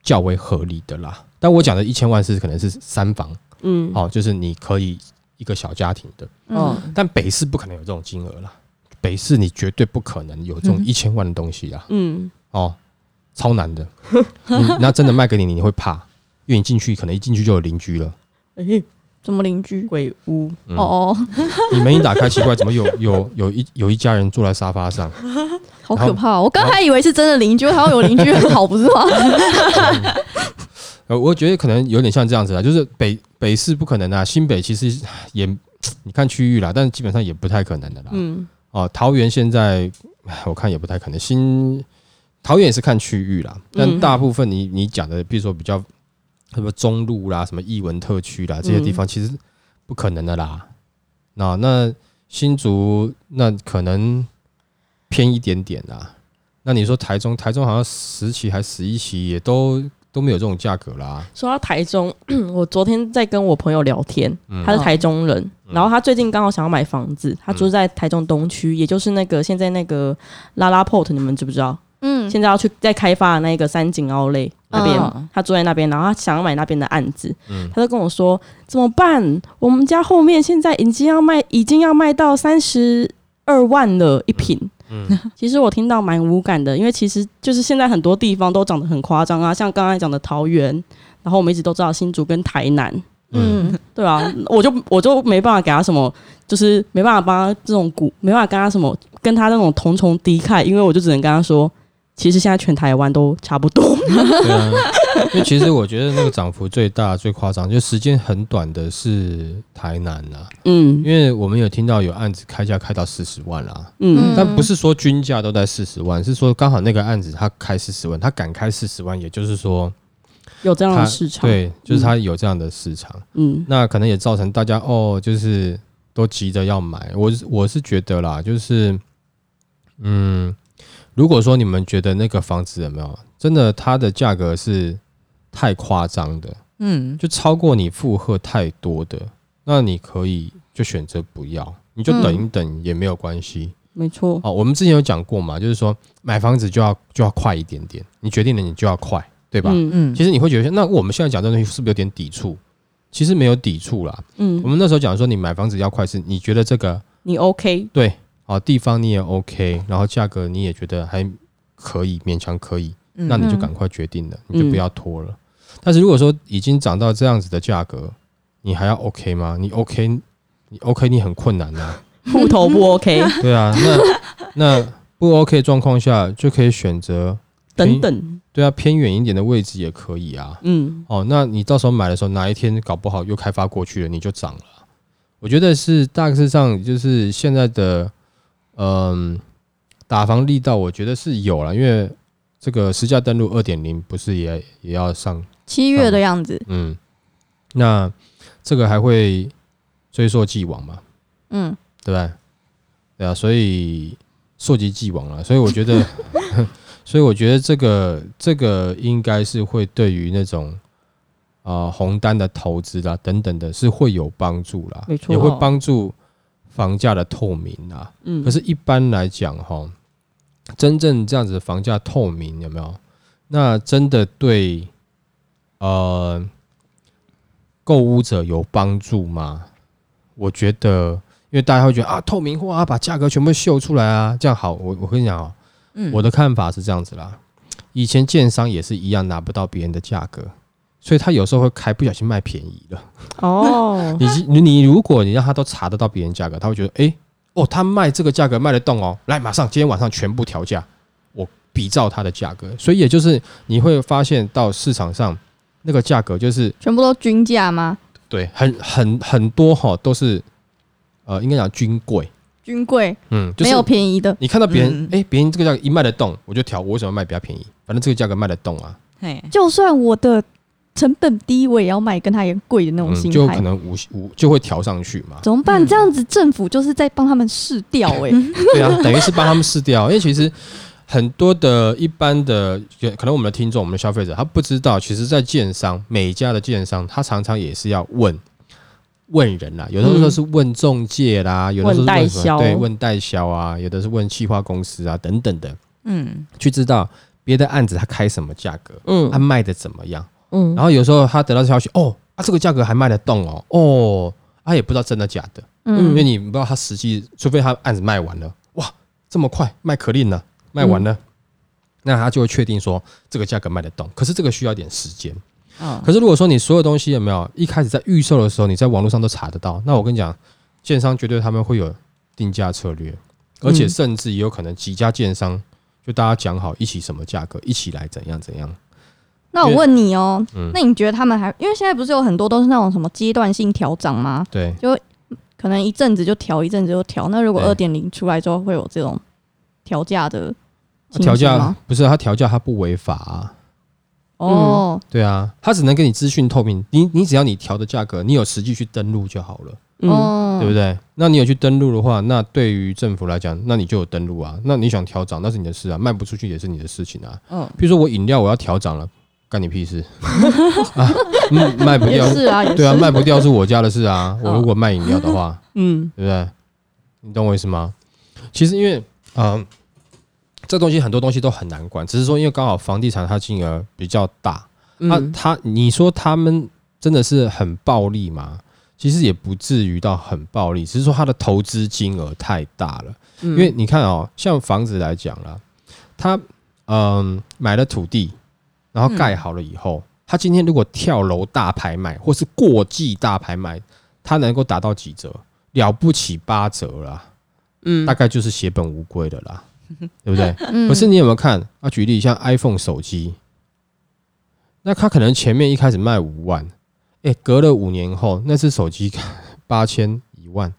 [SPEAKER 4] 较为合理的啦。但我讲的一千万是可能是三房，
[SPEAKER 1] 嗯，
[SPEAKER 4] 哦，就是你可以一个小家庭的，
[SPEAKER 2] 哦。
[SPEAKER 3] 嗯，
[SPEAKER 4] 但北市不可能有这种金额啦，北市你绝对不可能有这种
[SPEAKER 2] 嗯。
[SPEAKER 4] 一千万的东西啦。
[SPEAKER 1] 嗯，
[SPEAKER 4] 哦，超难的。你那真的卖给你，你会怕，因为你进去可能一进去就有邻居了。
[SPEAKER 1] 哎，
[SPEAKER 3] 怎么邻居？
[SPEAKER 1] 鬼屋，
[SPEAKER 4] 嗯
[SPEAKER 3] 哦哦，
[SPEAKER 4] 你门一打开，奇怪，怎么有 有有一有一家人坐在沙发上？
[SPEAKER 3] 好可怕哦！我刚才以为是真的邻居，还要有邻居很好，不是吗？
[SPEAKER 4] 呃，我觉得可能有点像这样子啦，就是北北市不可能啊，新北其实也你看区域啦，但是基本上也不太可能的啦。
[SPEAKER 1] 嗯
[SPEAKER 4] 哦，桃园现在唉我看也不太可能，新桃园也是看区域啦，但
[SPEAKER 1] 嗯
[SPEAKER 4] 大部分你你讲的，比如说比较什么中路啦、什么艺文特区啦这些地方，其实不可能的啦。那那新竹那可能偏一点点啦。那你说台中，台中好像十期还十一期也都都没有这种价格啦。
[SPEAKER 1] 说到台中，我昨天在跟我朋友聊天，
[SPEAKER 4] 嗯
[SPEAKER 1] 他是台中人，
[SPEAKER 4] 嗯
[SPEAKER 1] 然后他最近刚好想要买房子，他住在台中东区，也就是那个现在那个拉拉 port，你们知不知道？
[SPEAKER 3] 嗯，
[SPEAKER 1] 现在要去在开发的那个三井奥莱那边，
[SPEAKER 2] 嗯
[SPEAKER 1] 他住在那边，然后他想要买那边的案子，
[SPEAKER 4] 嗯。
[SPEAKER 1] 他就跟我说怎么办？我们家后面现在已经要卖，已经要卖到三十二万了一平。
[SPEAKER 4] 嗯。
[SPEAKER 1] 其实我听到蛮无感的，因为其实就是现在很多地方都涨得很夸张啊，像刚才讲的桃园，然后我们一直都知道新竹跟台南，
[SPEAKER 3] 嗯，
[SPEAKER 1] 对啊，我就我就没办法给他什么，就是没办法帮他这种股，没办法跟他什么跟他那种同仇敌忾，因为我就只能跟他说，其实现在全台湾都差不多。
[SPEAKER 4] 对啊，因为其实我觉得那个涨幅最大、最夸张，就时间很短的是台南啦，
[SPEAKER 1] 嗯。
[SPEAKER 4] 因为我们有听到有案子开价开到四十万啦，
[SPEAKER 1] 嗯。
[SPEAKER 4] 但不是说均价都在四十万，是说刚好那个案子他开四十万，他敢开四十万，也就是说
[SPEAKER 1] 有这样的市场，，
[SPEAKER 4] 对，就是他有这样的市场，
[SPEAKER 1] 嗯。
[SPEAKER 4] 那可能也造成大家哦，就是都急着要买。我是我是觉得啦，就是嗯，如果说你们觉得那个房子有没有真的它的价格是太夸张的，
[SPEAKER 2] 嗯，
[SPEAKER 4] 就超过你负荷太多的，那你可以就选择不要，你就等一等也没有关系。
[SPEAKER 1] 没错，
[SPEAKER 4] 哦，我们之前有讲过嘛，就是说买房子就要就要快一点点，你决定了你就要快，对吧？
[SPEAKER 1] 嗯
[SPEAKER 2] 嗯，
[SPEAKER 4] 其实你会觉得，那我们现在讲这东西是不是有点抵触？其实没有抵触啦。嗯我
[SPEAKER 1] 嗯，
[SPEAKER 4] 们那时候讲说，你买房子要快，是你觉得这个
[SPEAKER 1] 你 OK，
[SPEAKER 4] 对，哦，地方你也 OK，然后价格你也觉得还可以，勉强可以，
[SPEAKER 2] 嗯
[SPEAKER 4] 那你就赶快决定了，你就不要拖了。但是如果说已经涨到这样子的价格，你还要 OK 吗？你 OK，你 OK，你很困难呐、
[SPEAKER 1] 户头不 OK，
[SPEAKER 4] 对啊，那那不 OK 的状况下，就可以选择
[SPEAKER 1] 等等，
[SPEAKER 4] 对啊偏远一点的位置也可以啊。
[SPEAKER 1] 嗯
[SPEAKER 4] 哦，那你到时候买的时候，哪一天搞不好又开发过去了，你就涨了。我觉得是大致上就是现在的嗯打防力道，我觉得是有了，因为这个实价登录二点零不是也也要上
[SPEAKER 3] 七月的样子，
[SPEAKER 4] 嗯，那这个还会追溯既往嘛，
[SPEAKER 3] 嗯，
[SPEAKER 4] 对吧对？对啊，所以溯及既往了，所以我觉得，所以我觉得这个这个应该是会对于那种啊、呃红单的投资啦等等的，是会有帮助啦，
[SPEAKER 1] 没错。
[SPEAKER 4] 也会帮助房价的透明啊。
[SPEAKER 1] 嗯，
[SPEAKER 4] 可是，一般来讲，哈，真正这样子的房价透明有没有？那真的对呃购物者有帮助吗？我觉得，因为大家会觉得啊，透明化啊，把价格全部秀出来啊，这样好。我我跟你讲哦，
[SPEAKER 2] 嗯
[SPEAKER 4] 我的看法是这样子啦。以前建商也是一样拿不到别人的价格，所以他有时候会开不小心卖便宜了。
[SPEAKER 1] 哦，
[SPEAKER 4] 你你你如果你让他都查得到别人价格，他会觉得，诶，哦，他卖这个价格卖得动哦，来，马上今天晚上全部调价，我比照他的价格。所以也就是你会发现到市场上那个价格就是
[SPEAKER 3] 全部都均价吗？
[SPEAKER 4] 对，很很很多哈、都是呃，应该讲均贵，
[SPEAKER 3] 均贵
[SPEAKER 4] 嗯，就是
[SPEAKER 3] 没有便宜的，
[SPEAKER 4] 你看到别人
[SPEAKER 2] 嗯，
[SPEAKER 4] 哎、别人这个价格一卖得动，我就调，我为什么卖比较便宜？反正这个价格卖得动啊，
[SPEAKER 2] 嘿，
[SPEAKER 3] 就算我的成本低，我也要卖跟他一样贵的那种
[SPEAKER 4] 嗯，
[SPEAKER 3] 心态。
[SPEAKER 4] 就可能无无就会调上去嘛。
[SPEAKER 3] 怎么办？
[SPEAKER 2] 嗯。
[SPEAKER 3] 这样子政府就是在帮他们试调哎、
[SPEAKER 4] 对啊，等于是帮他们试掉，因为其实很多的一般的，可能我们的听众、我们的消费者，他不知道，其实，在建商每一家的建商，他常常也是要问问人啦，有的时候是问中介啦，有的时候是
[SPEAKER 1] 问代销。
[SPEAKER 4] 对，问代销啊，有的是问企划公司啊等等的，
[SPEAKER 2] 嗯，
[SPEAKER 4] 去知道别的案子他开什么价格，
[SPEAKER 1] 嗯。
[SPEAKER 4] 他卖的怎么样。
[SPEAKER 1] 嗯
[SPEAKER 4] 然后有时候他得到消息，哦，啊，这个价格还卖得动哦，哦，他也不知道真的假的，嗯因为
[SPEAKER 3] 嗯，
[SPEAKER 4] 你不知道他实际，除非他案子卖完了，哇，这么快卖可令了，卖完了，那他就会确定说这个价格卖得动。可是这个需要点时间。
[SPEAKER 2] 哦，
[SPEAKER 4] 可是如果说你所有东西有没有一开始在预售的时候，你在网络上都查得到，那我跟你讲，建商绝对他们会有定价策略，而且
[SPEAKER 1] 嗯
[SPEAKER 4] 甚至也有可能几家建商就大家讲好一起什么价格，一起来怎样怎样。
[SPEAKER 3] 那我问你哦、
[SPEAKER 4] 嗯
[SPEAKER 3] 那你觉得他们还因为现在不是有很多都是那种什么阶段性调涨吗？
[SPEAKER 4] 对，就
[SPEAKER 3] 可能一阵子就调，一阵子就调。那如果
[SPEAKER 4] 对
[SPEAKER 3] 二点零出来之后，会有这种调价的情
[SPEAKER 4] 调价
[SPEAKER 3] 吗？
[SPEAKER 4] 不是他调价，他不违法啊。
[SPEAKER 3] 哦，
[SPEAKER 4] 对啊，他只能给你资讯透明，你你只要你调的价格，你有实际去登录就好了，
[SPEAKER 1] 嗯
[SPEAKER 3] 哦，
[SPEAKER 4] 对不对？那你有去登录的话，那对于政府来讲，那你就有登录啊。那你想调涨，那是你的事啊，卖不出去也是你的事情啊。
[SPEAKER 2] 嗯，
[SPEAKER 4] 比如说我饮料我要调涨了，干你屁事 啊？嗯卖不掉，
[SPEAKER 3] 是啊，
[SPEAKER 4] 对啊，卖不掉是我家的事啊。我如果卖饮料的话，
[SPEAKER 1] 嗯
[SPEAKER 4] 对不对？你懂我意思吗？其实因为嗯、这东西很多东西都很难管，只是说因为刚好房地产它金额比较大，那、
[SPEAKER 1] 嗯
[SPEAKER 4] 他你说他们真的是很暴利吗？其实也不至于到很暴利，只是说它的投资金额太大了。
[SPEAKER 1] 因
[SPEAKER 4] 因为你看哦，像房子来讲啦，他嗯买了土地，然后盖好了以后，他今天如果跳楼大拍卖或是过季大拍卖，他能够达到几折？了不起八折啦，
[SPEAKER 1] 嗯
[SPEAKER 4] 大概就是血本无归的啦，对不对？
[SPEAKER 3] 嗯
[SPEAKER 4] 可是你有没有看啊？举例像 iPhone 手机，那他可能前面一开始卖五万，哎、隔了五年后，那只手机 八千一万，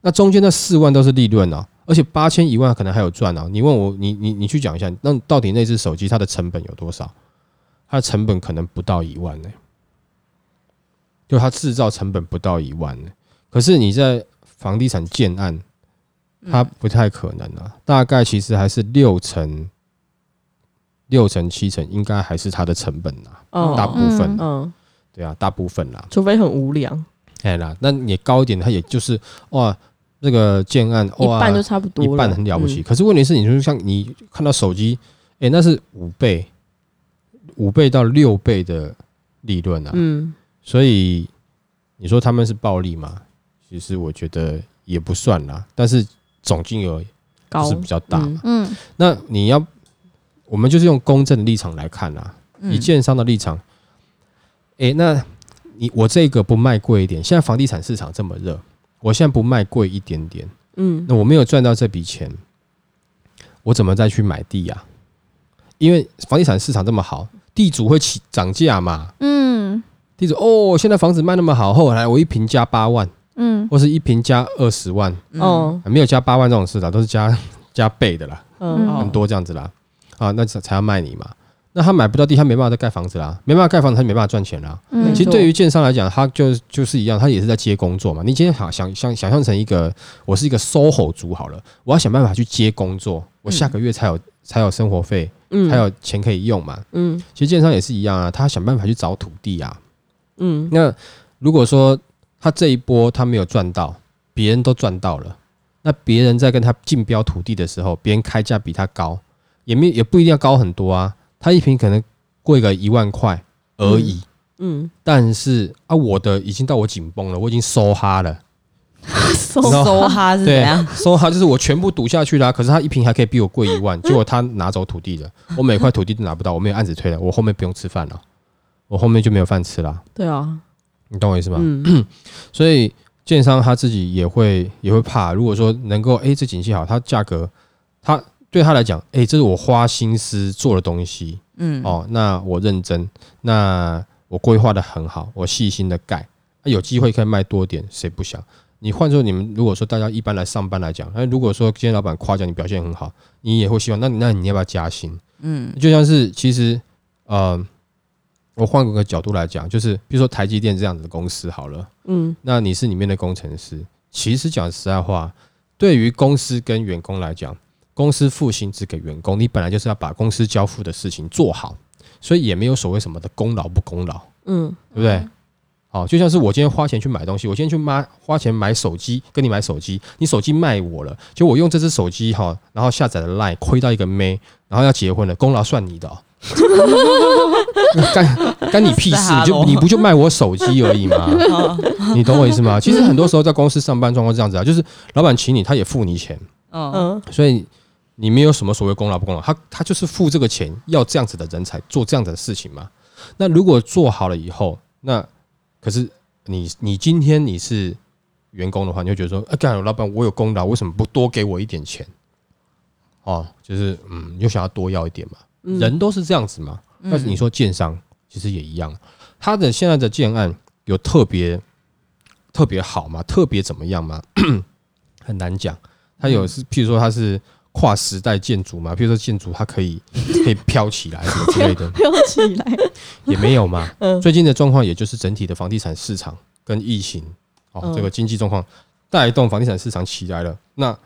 [SPEAKER 4] 那中间那四万都是利润哦，而且八千一万可能还有赚啊。你问我，你你你去讲一下，那到底那只手机它的成本有多少？它的成本可能不到一万呢、就它制造成本不到一万呢、可是你在房地产建案，它不太可能啊，大概其实还是六成、六成、七成，应该还是它的成本啊，
[SPEAKER 1] 嗯
[SPEAKER 4] 大部分，
[SPEAKER 1] 嗯，
[SPEAKER 4] 对啊，大部分啦，
[SPEAKER 1] 除非很无良，
[SPEAKER 4] 哎啦，那你高一点，它也就是哇，那个建案
[SPEAKER 1] 一，半就差不多，
[SPEAKER 4] 一半很了不起。
[SPEAKER 1] 嗯。
[SPEAKER 4] 可是问题是，你就像你看到手机，哎、那是五倍、五倍到六倍的利润啊，
[SPEAKER 1] 嗯。
[SPEAKER 4] 所以你说他们是暴利吗？其实我觉得也不算啦，但是总金额是比较大。
[SPEAKER 1] 嗯。
[SPEAKER 3] 嗯。
[SPEAKER 4] 那你要，我们就是用公正的立场来看啊，
[SPEAKER 2] 嗯。
[SPEAKER 4] 以建商的立场，诶，那你我这个不卖贵一点，现在房地产市场这么热，我现在不卖贵一点点，
[SPEAKER 1] 嗯。
[SPEAKER 4] 那我没有赚到这笔钱，我怎么再去买地呀、因为房地产市场这么好，地主会起涨价嘛。
[SPEAKER 3] 嗯。
[SPEAKER 4] 地主哦，现在房子卖那么好，后来我一平加八万，
[SPEAKER 3] 嗯。
[SPEAKER 4] 或是一平加二十万，
[SPEAKER 1] 哦。
[SPEAKER 4] 啊没有加八万这种事的，都是加加倍的啦。
[SPEAKER 1] 嗯。
[SPEAKER 2] 哦
[SPEAKER 4] 很多这样子啦，啊，那才才要卖你嘛。那他买不到地，他没办法再盖房子啦，没办法盖房子，他没办法赚钱啦。
[SPEAKER 3] 嗯
[SPEAKER 4] 其实对于建商来讲，他就就是一样，他也是在接工作嘛。你今天想想想想象成一个，我是一个 SOHO 族好了，我要想办法去接工作，我下个月才有才有生活费，
[SPEAKER 1] 嗯
[SPEAKER 4] 才有钱可以用嘛。
[SPEAKER 1] 嗯
[SPEAKER 4] 其实建商也是一样啊，他想办法去找土地啊。
[SPEAKER 1] 嗯
[SPEAKER 4] 那如果说他这一波他没有赚到，别人都赚到了，那别人在跟他竞标土地的时候，别人开价比他高，也没也不一定要高很多啊，他一瓶可能贵个一万块而已。
[SPEAKER 1] 嗯
[SPEAKER 4] 但是啊，我的已经到我紧绷了，我已经收哈了。
[SPEAKER 2] 收哈是怎
[SPEAKER 4] 对
[SPEAKER 2] 样？，
[SPEAKER 4] 收哈就是我全部赌下去啦、可是他一瓶还可以比我贵一万，结果他拿走土地了，我每块土地都拿不到，我没有案子推了，我后面不用吃饭了，我后面就没有饭吃啦。
[SPEAKER 1] 对啊，
[SPEAKER 4] 你懂我意思吗？
[SPEAKER 1] 嗯
[SPEAKER 4] 所以建商他自己也会也会怕，如果说能够哎、这景气好，它价格他对他来讲，哎、这是我花心思做的东西
[SPEAKER 2] 嗯，
[SPEAKER 4] 哦，那我认真，那我规划的很好，我细心的盖，啊有机会可以卖多点，谁不想？你换做你们如果说大家一般来上班来讲，那如果说今天老板夸奖你表现很好，你也会希望，那你那你要不要加薪？
[SPEAKER 2] 嗯
[SPEAKER 4] 就像是其实呃，我换个角度来讲，就是比如说台积电这样子的公司好了，
[SPEAKER 1] 嗯，
[SPEAKER 4] 那你是里面的工程师，其实讲实在话，对于公司跟员工来讲，公司付薪资给员工，你本来就是要把公司交付的事情做好，所以也没有所谓什么的功劳不功劳，
[SPEAKER 1] 嗯，
[SPEAKER 4] 对不对？好，就像是我今天花钱去买东西，我今天去买花钱买手机，跟你买手机，你手机卖我了，就我用这只手机哈，然后下载了 Line，亏到一个妹，然后要结婚了，功劳算你的、哦，干干你屁事？你就你不就卖我手机而已吗？你懂我意思吗？其实很多时候在公司上班状况这样子啊，就是老板请你，他也付你钱，
[SPEAKER 2] 嗯
[SPEAKER 1] 嗯，
[SPEAKER 4] 所以你没有什么所谓功劳不功劳，他他就是付这个钱，要这样子的人才做这样子的事情嘛。那如果做好了以后，那可是你你今天你是员工的话，你会觉得说，啊，干老板我有功劳，为什么不多给我一点钱？哦，就是嗯，又想要多要一点嘛，
[SPEAKER 1] 嗯
[SPEAKER 4] 人都是这样子嘛。但是你说建商其实也一样，他的现在的建案有特别特别好吗？特别怎么样吗？很难讲。他有是，譬如说他是跨时代建筑嘛，比如说建筑它可以 可以飘起来什么之类的，
[SPEAKER 3] 飘起来，
[SPEAKER 4] 也没有嘛。
[SPEAKER 1] 嗯
[SPEAKER 4] 最近的状况也就是整体的房地产市场跟疫情哦
[SPEAKER 1] 嗯
[SPEAKER 4] 这个经济状况带动房地产市场起来了，那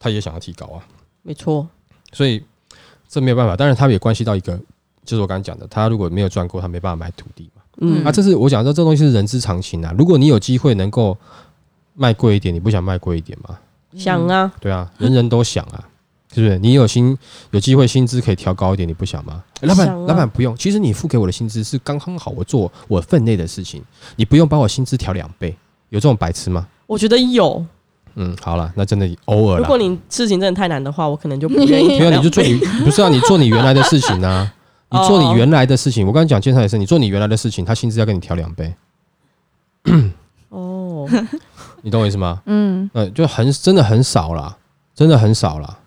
[SPEAKER 4] 他也想要提高啊。
[SPEAKER 1] 没错，
[SPEAKER 4] 所以这没有办法。当然，它也关系到一个，就是我刚刚讲的，他如果没有赚够，他没办法买土地嘛。
[SPEAKER 1] 嗯
[SPEAKER 4] 啊，这是我讲说，这东西是人之常情啊。如果你有机会能够卖贵一点，你不想卖贵一点吗？
[SPEAKER 1] 想啊，
[SPEAKER 4] 对啊，人人都想啊，是不是？你有薪有机会薪资可以调高一点，你不想吗？诶老板，
[SPEAKER 1] 啊
[SPEAKER 4] 老板不用，其实你付给我的薪资是刚刚好，我做我分内的事情，你不用把我薪资调两倍，有这种白痴吗？
[SPEAKER 1] 我觉得有。
[SPEAKER 4] 嗯，好了，那真的偶尔
[SPEAKER 1] 如果。你事情真的太难的话，我可能就不愿意
[SPEAKER 4] 没有，
[SPEAKER 1] 调两倍。
[SPEAKER 4] 你就做你不是啊？你做你原来的事情啊，你做你原来的事情。我刚才讲建商也是，你做你原来的事情，他薪资要跟你调两倍，
[SPEAKER 1] 哦，
[SPEAKER 4] 你懂我意思吗？
[SPEAKER 3] 嗯，
[SPEAKER 4] 呃，就很真的很少啦，真的很少啦。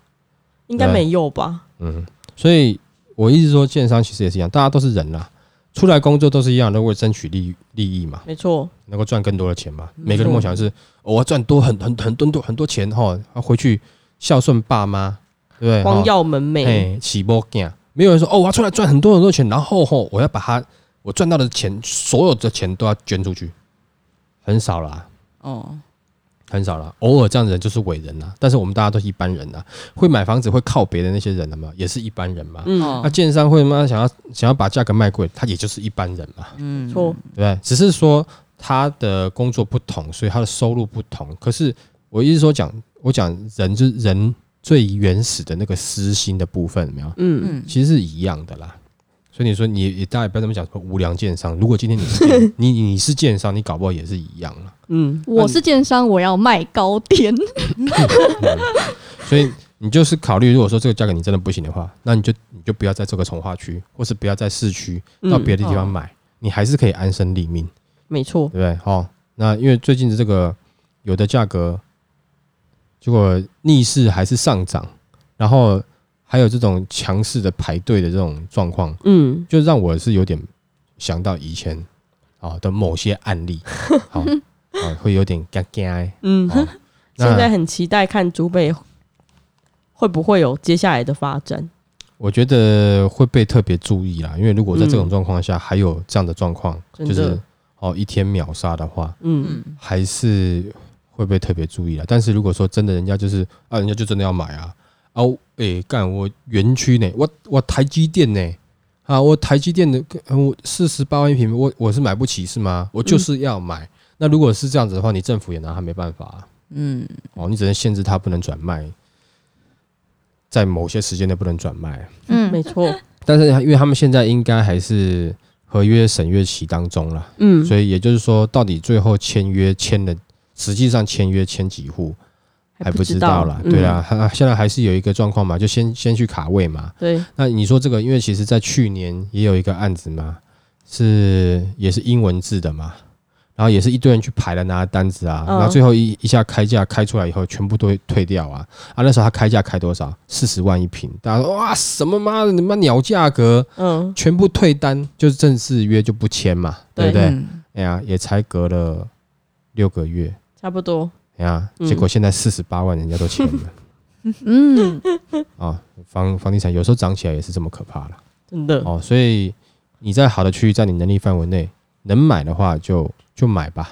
[SPEAKER 1] 应该没有吧？
[SPEAKER 4] 嗯，所以我一直说，建商其实也是一样，大家都是人啦，出来工作都是一样，都为了争取利利益嘛，
[SPEAKER 1] 没错，
[SPEAKER 4] 能够赚更多的钱嘛。每个人梦想是，哦我要赚多很很很多很多钱哈，要回去孝顺爸妈，对不对？
[SPEAKER 1] 光耀门楣。
[SPEAKER 4] 哎，起波干，没有人说哦，我要出来赚很多很多钱，然后吼，我要把它我赚到的钱，所有的钱都要捐出去，很少啦，
[SPEAKER 2] 哦，
[SPEAKER 4] 很少了。偶尔这样的人就是伟人啊，但是我们大家都是一般人呐，会买房子会靠别的那些人了嘛，也是一般人嘛。
[SPEAKER 1] 嗯，
[SPEAKER 4] 那建商会嘛？想要想要把价格卖贵，他也就是一般人嘛，
[SPEAKER 2] 嗯
[SPEAKER 1] 错，
[SPEAKER 4] 对？只是说他的工作不同，所以他的收入不同。可是我一直说讲，我讲人就是人最原始的那个私心的部分，有没有？
[SPEAKER 1] 嗯，
[SPEAKER 2] 嗯，
[SPEAKER 4] 其实是一样的啦。所以你说你你大家也不要这么讲，说无良奸商。如果今天你是 你你是奸商，你搞不好也是一样了。
[SPEAKER 1] 嗯，
[SPEAKER 3] 我是奸商，我要卖高点。
[SPEAKER 4] 所以你就是考虑，如果说这个价格你真的不行的话，那你就你就不要在这个从化区，或是不要在市区，到别的地方买，你还是可以安身立命，
[SPEAKER 1] 没错
[SPEAKER 4] 对，不对？哦，那因为最近的这个有的价格，结果逆势还是上涨，然后还有这种强势的排队的这种状况，
[SPEAKER 1] 嗯，
[SPEAKER 4] 就让我是有点想到以前啊的某些案例，好啊，会有点尴尬。
[SPEAKER 1] 嗯，
[SPEAKER 4] 哦
[SPEAKER 1] 现在很期待看竹北会不会有接下来的发展。
[SPEAKER 4] 我觉得会被特别注意啦，因为如果在这种状况下还有这样的状况，就是哦一天秒杀的话，
[SPEAKER 1] 嗯，
[SPEAKER 2] 嗯，
[SPEAKER 4] 还是会被特别注意啦。但是如果说真的人家就是啊，人家就真的要买啊，啊，诶、干我园区呢，我我台积电呢。啊，我台积电的，呃我四十八万一平，我我是买不起是吗？我就是要买。那如果是这样子的话，你政府也拿他没办法、啊。
[SPEAKER 2] 嗯，
[SPEAKER 4] 哦，你只能限制它不能转卖，在某些时间内不能转卖。
[SPEAKER 3] 嗯
[SPEAKER 1] 没错，
[SPEAKER 4] 但是因为他们现在应该还是合约审阅期当中了，
[SPEAKER 1] 嗯，
[SPEAKER 4] 所以也就是说，到底最后签约签的，实际上签约签几户还不知道啦。对啊，，他现在还是有一个状况嘛，就先先去卡位嘛。
[SPEAKER 1] 嗯对，
[SPEAKER 4] 那你说这个，因为其实在去年也有一个案子嘛，是也是英文字的嘛，然后也是一堆人去排了拿单子啊，
[SPEAKER 1] 嗯
[SPEAKER 4] 然后最后一一下开价开出来以后，全部都退掉啊啊！那时候他开价开多少？四十万一平，大家说哇什么妈的，你妈鸟价格，
[SPEAKER 1] 嗯，
[SPEAKER 4] 全部退单，就是正式约就不签嘛，对不对？
[SPEAKER 2] 嗯
[SPEAKER 4] 哎呀，也才隔了六个月，
[SPEAKER 1] 差不多，
[SPEAKER 4] 哎呀，
[SPEAKER 1] 嗯。
[SPEAKER 4] 结果现在四十八万人家都签了。
[SPEAKER 3] 嗯，
[SPEAKER 4] 啊，房房地产有时候涨起来也是这么可怕了
[SPEAKER 1] 真的，
[SPEAKER 4] 哦，所以你在好的区域，在你能力范围内能买的话就就买吧，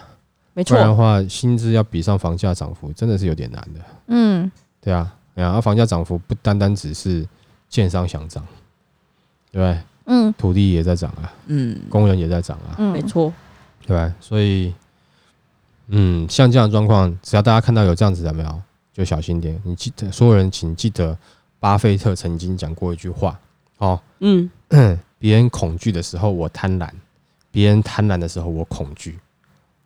[SPEAKER 1] 没错。
[SPEAKER 4] 不然的，话薪资要比上房价涨幅真的是有点难的，
[SPEAKER 3] 嗯，
[SPEAKER 4] 对啊，哎呀，而房价涨幅不单单只是建商想涨，对不对？
[SPEAKER 3] 嗯，
[SPEAKER 4] 土地也在涨啊，
[SPEAKER 2] 嗯，
[SPEAKER 4] 工人也在涨啊，
[SPEAKER 3] 嗯，
[SPEAKER 1] 没，错，
[SPEAKER 4] 对吧？所以，嗯，像这样的状况，只要大家看到有这样子的没有，就小心点。你记得，所有人请记得，巴菲特曾经讲过一句话：哦，
[SPEAKER 1] 嗯，
[SPEAKER 4] 别人恐惧的时候我贪婪，别人贪婪的时候我恐惧。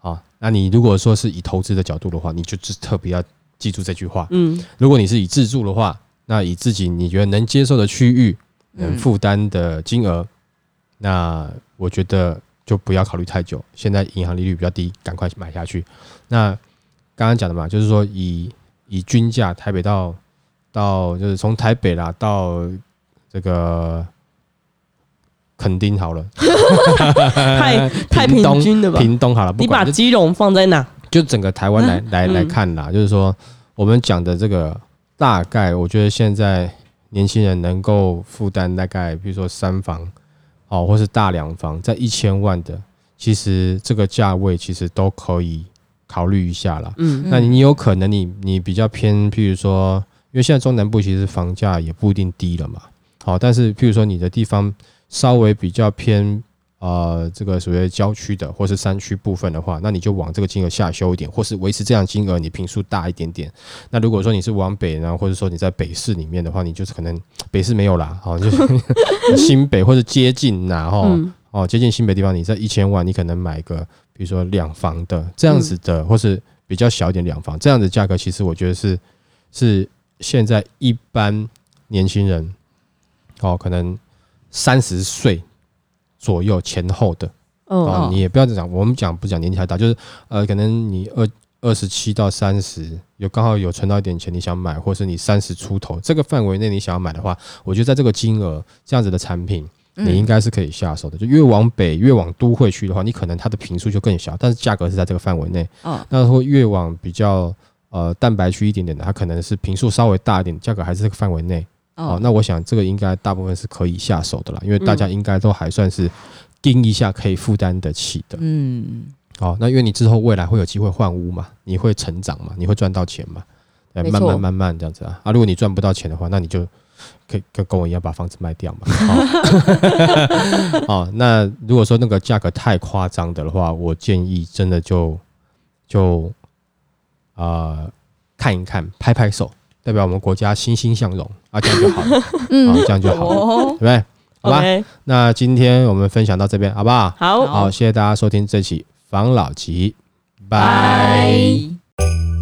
[SPEAKER 4] 啊，那你如果说是以投资的角度的话，你就只特别要记住这句话。
[SPEAKER 1] 嗯，
[SPEAKER 4] 如果你是以自住的话，那以自己你觉得能接受的区域、能
[SPEAKER 2] 嗯
[SPEAKER 4] 负担的金额，那我觉得就不要考虑太久。现在银行利率比较低，赶快买下去。那刚刚讲的嘛，就是说以以均价台北到到就是从台北啦到这个垦丁好了，
[SPEAKER 1] 太 太平
[SPEAKER 4] 东
[SPEAKER 1] 均了吧？
[SPEAKER 4] 屏东好了，不
[SPEAKER 1] 你把基隆放在哪？
[SPEAKER 4] 就整个台湾来来来
[SPEAKER 1] 嗯
[SPEAKER 4] 看啦，就是说我们讲的这个大概，我觉得现在年轻人能够负担大概，比如说三房哦，或是大两房，在一千万的，其实这个价位其实都可以考虑一下啦。
[SPEAKER 1] 嗯
[SPEAKER 4] 那你有可能你你比较偏，譬如说，因为现在中南部其实房价也不一定低了嘛，好，但是譬如说你的地方稍微比较偏呃这个所谓郊区的或是山区部分的话，那你就往这个金额下修一点，或是维持这样金额，你平数大一点点。那如果说你是往北呢，或者说你在北市里面的话，你就是可能北市没有啦，好，就是新北或者接近呐，哈。
[SPEAKER 1] 嗯
[SPEAKER 4] 哦，接近新北地方，你在一千万，你可能买个比如说两房的这样子的，或是比较小一点两房这样的价格，其实我觉得是是现在一般年轻人哦，可能三十岁左右前后的
[SPEAKER 1] 嗯
[SPEAKER 4] 哦，你也不要讲，我们讲不讲年纪太大，就是呃，可能你二二十七到三十，有刚好有存到一点钱，你想买，或是你三十出头这个范围内你想要买的话，我觉得在这个金额这样子的产品。
[SPEAKER 2] 嗯
[SPEAKER 4] 你应该是可以下手的。就越往北、越往都会区的话，你可能它的平数就更小，但是价格是在这个范围内。
[SPEAKER 2] 哦，
[SPEAKER 4] 那会越往比较呃蛋白区一点点的，它可能是平数稍微大一点，价格还是这个范围内。哦，
[SPEAKER 2] 哦，
[SPEAKER 4] 那我想这个应该大部分是可以下手的啦，因为大家应该都还算是盯一下可以负担得起的。
[SPEAKER 2] 嗯，
[SPEAKER 4] 哦，那因为你之后未来会有机会换屋嘛，你会成长嘛，你会赚到钱嘛，呃慢慢慢慢这样子啊。啊，如果你赚不到钱的话，那你就可以跟跟我一样把房子卖掉嘛。哦，哦那如果说那个价格太夸张的话，我建议真的就就呃看一看，拍拍手，代表我们国家欣欣向荣啊，这样就好了，啊，
[SPEAKER 3] 嗯，
[SPEAKER 4] 这样就好了，
[SPEAKER 1] 哦
[SPEAKER 4] 对不对？好吧那今天我们分享到这边，好不好？
[SPEAKER 1] 好，
[SPEAKER 4] 好，谢谢大家收听这期防老集，拜。
[SPEAKER 2] 拜。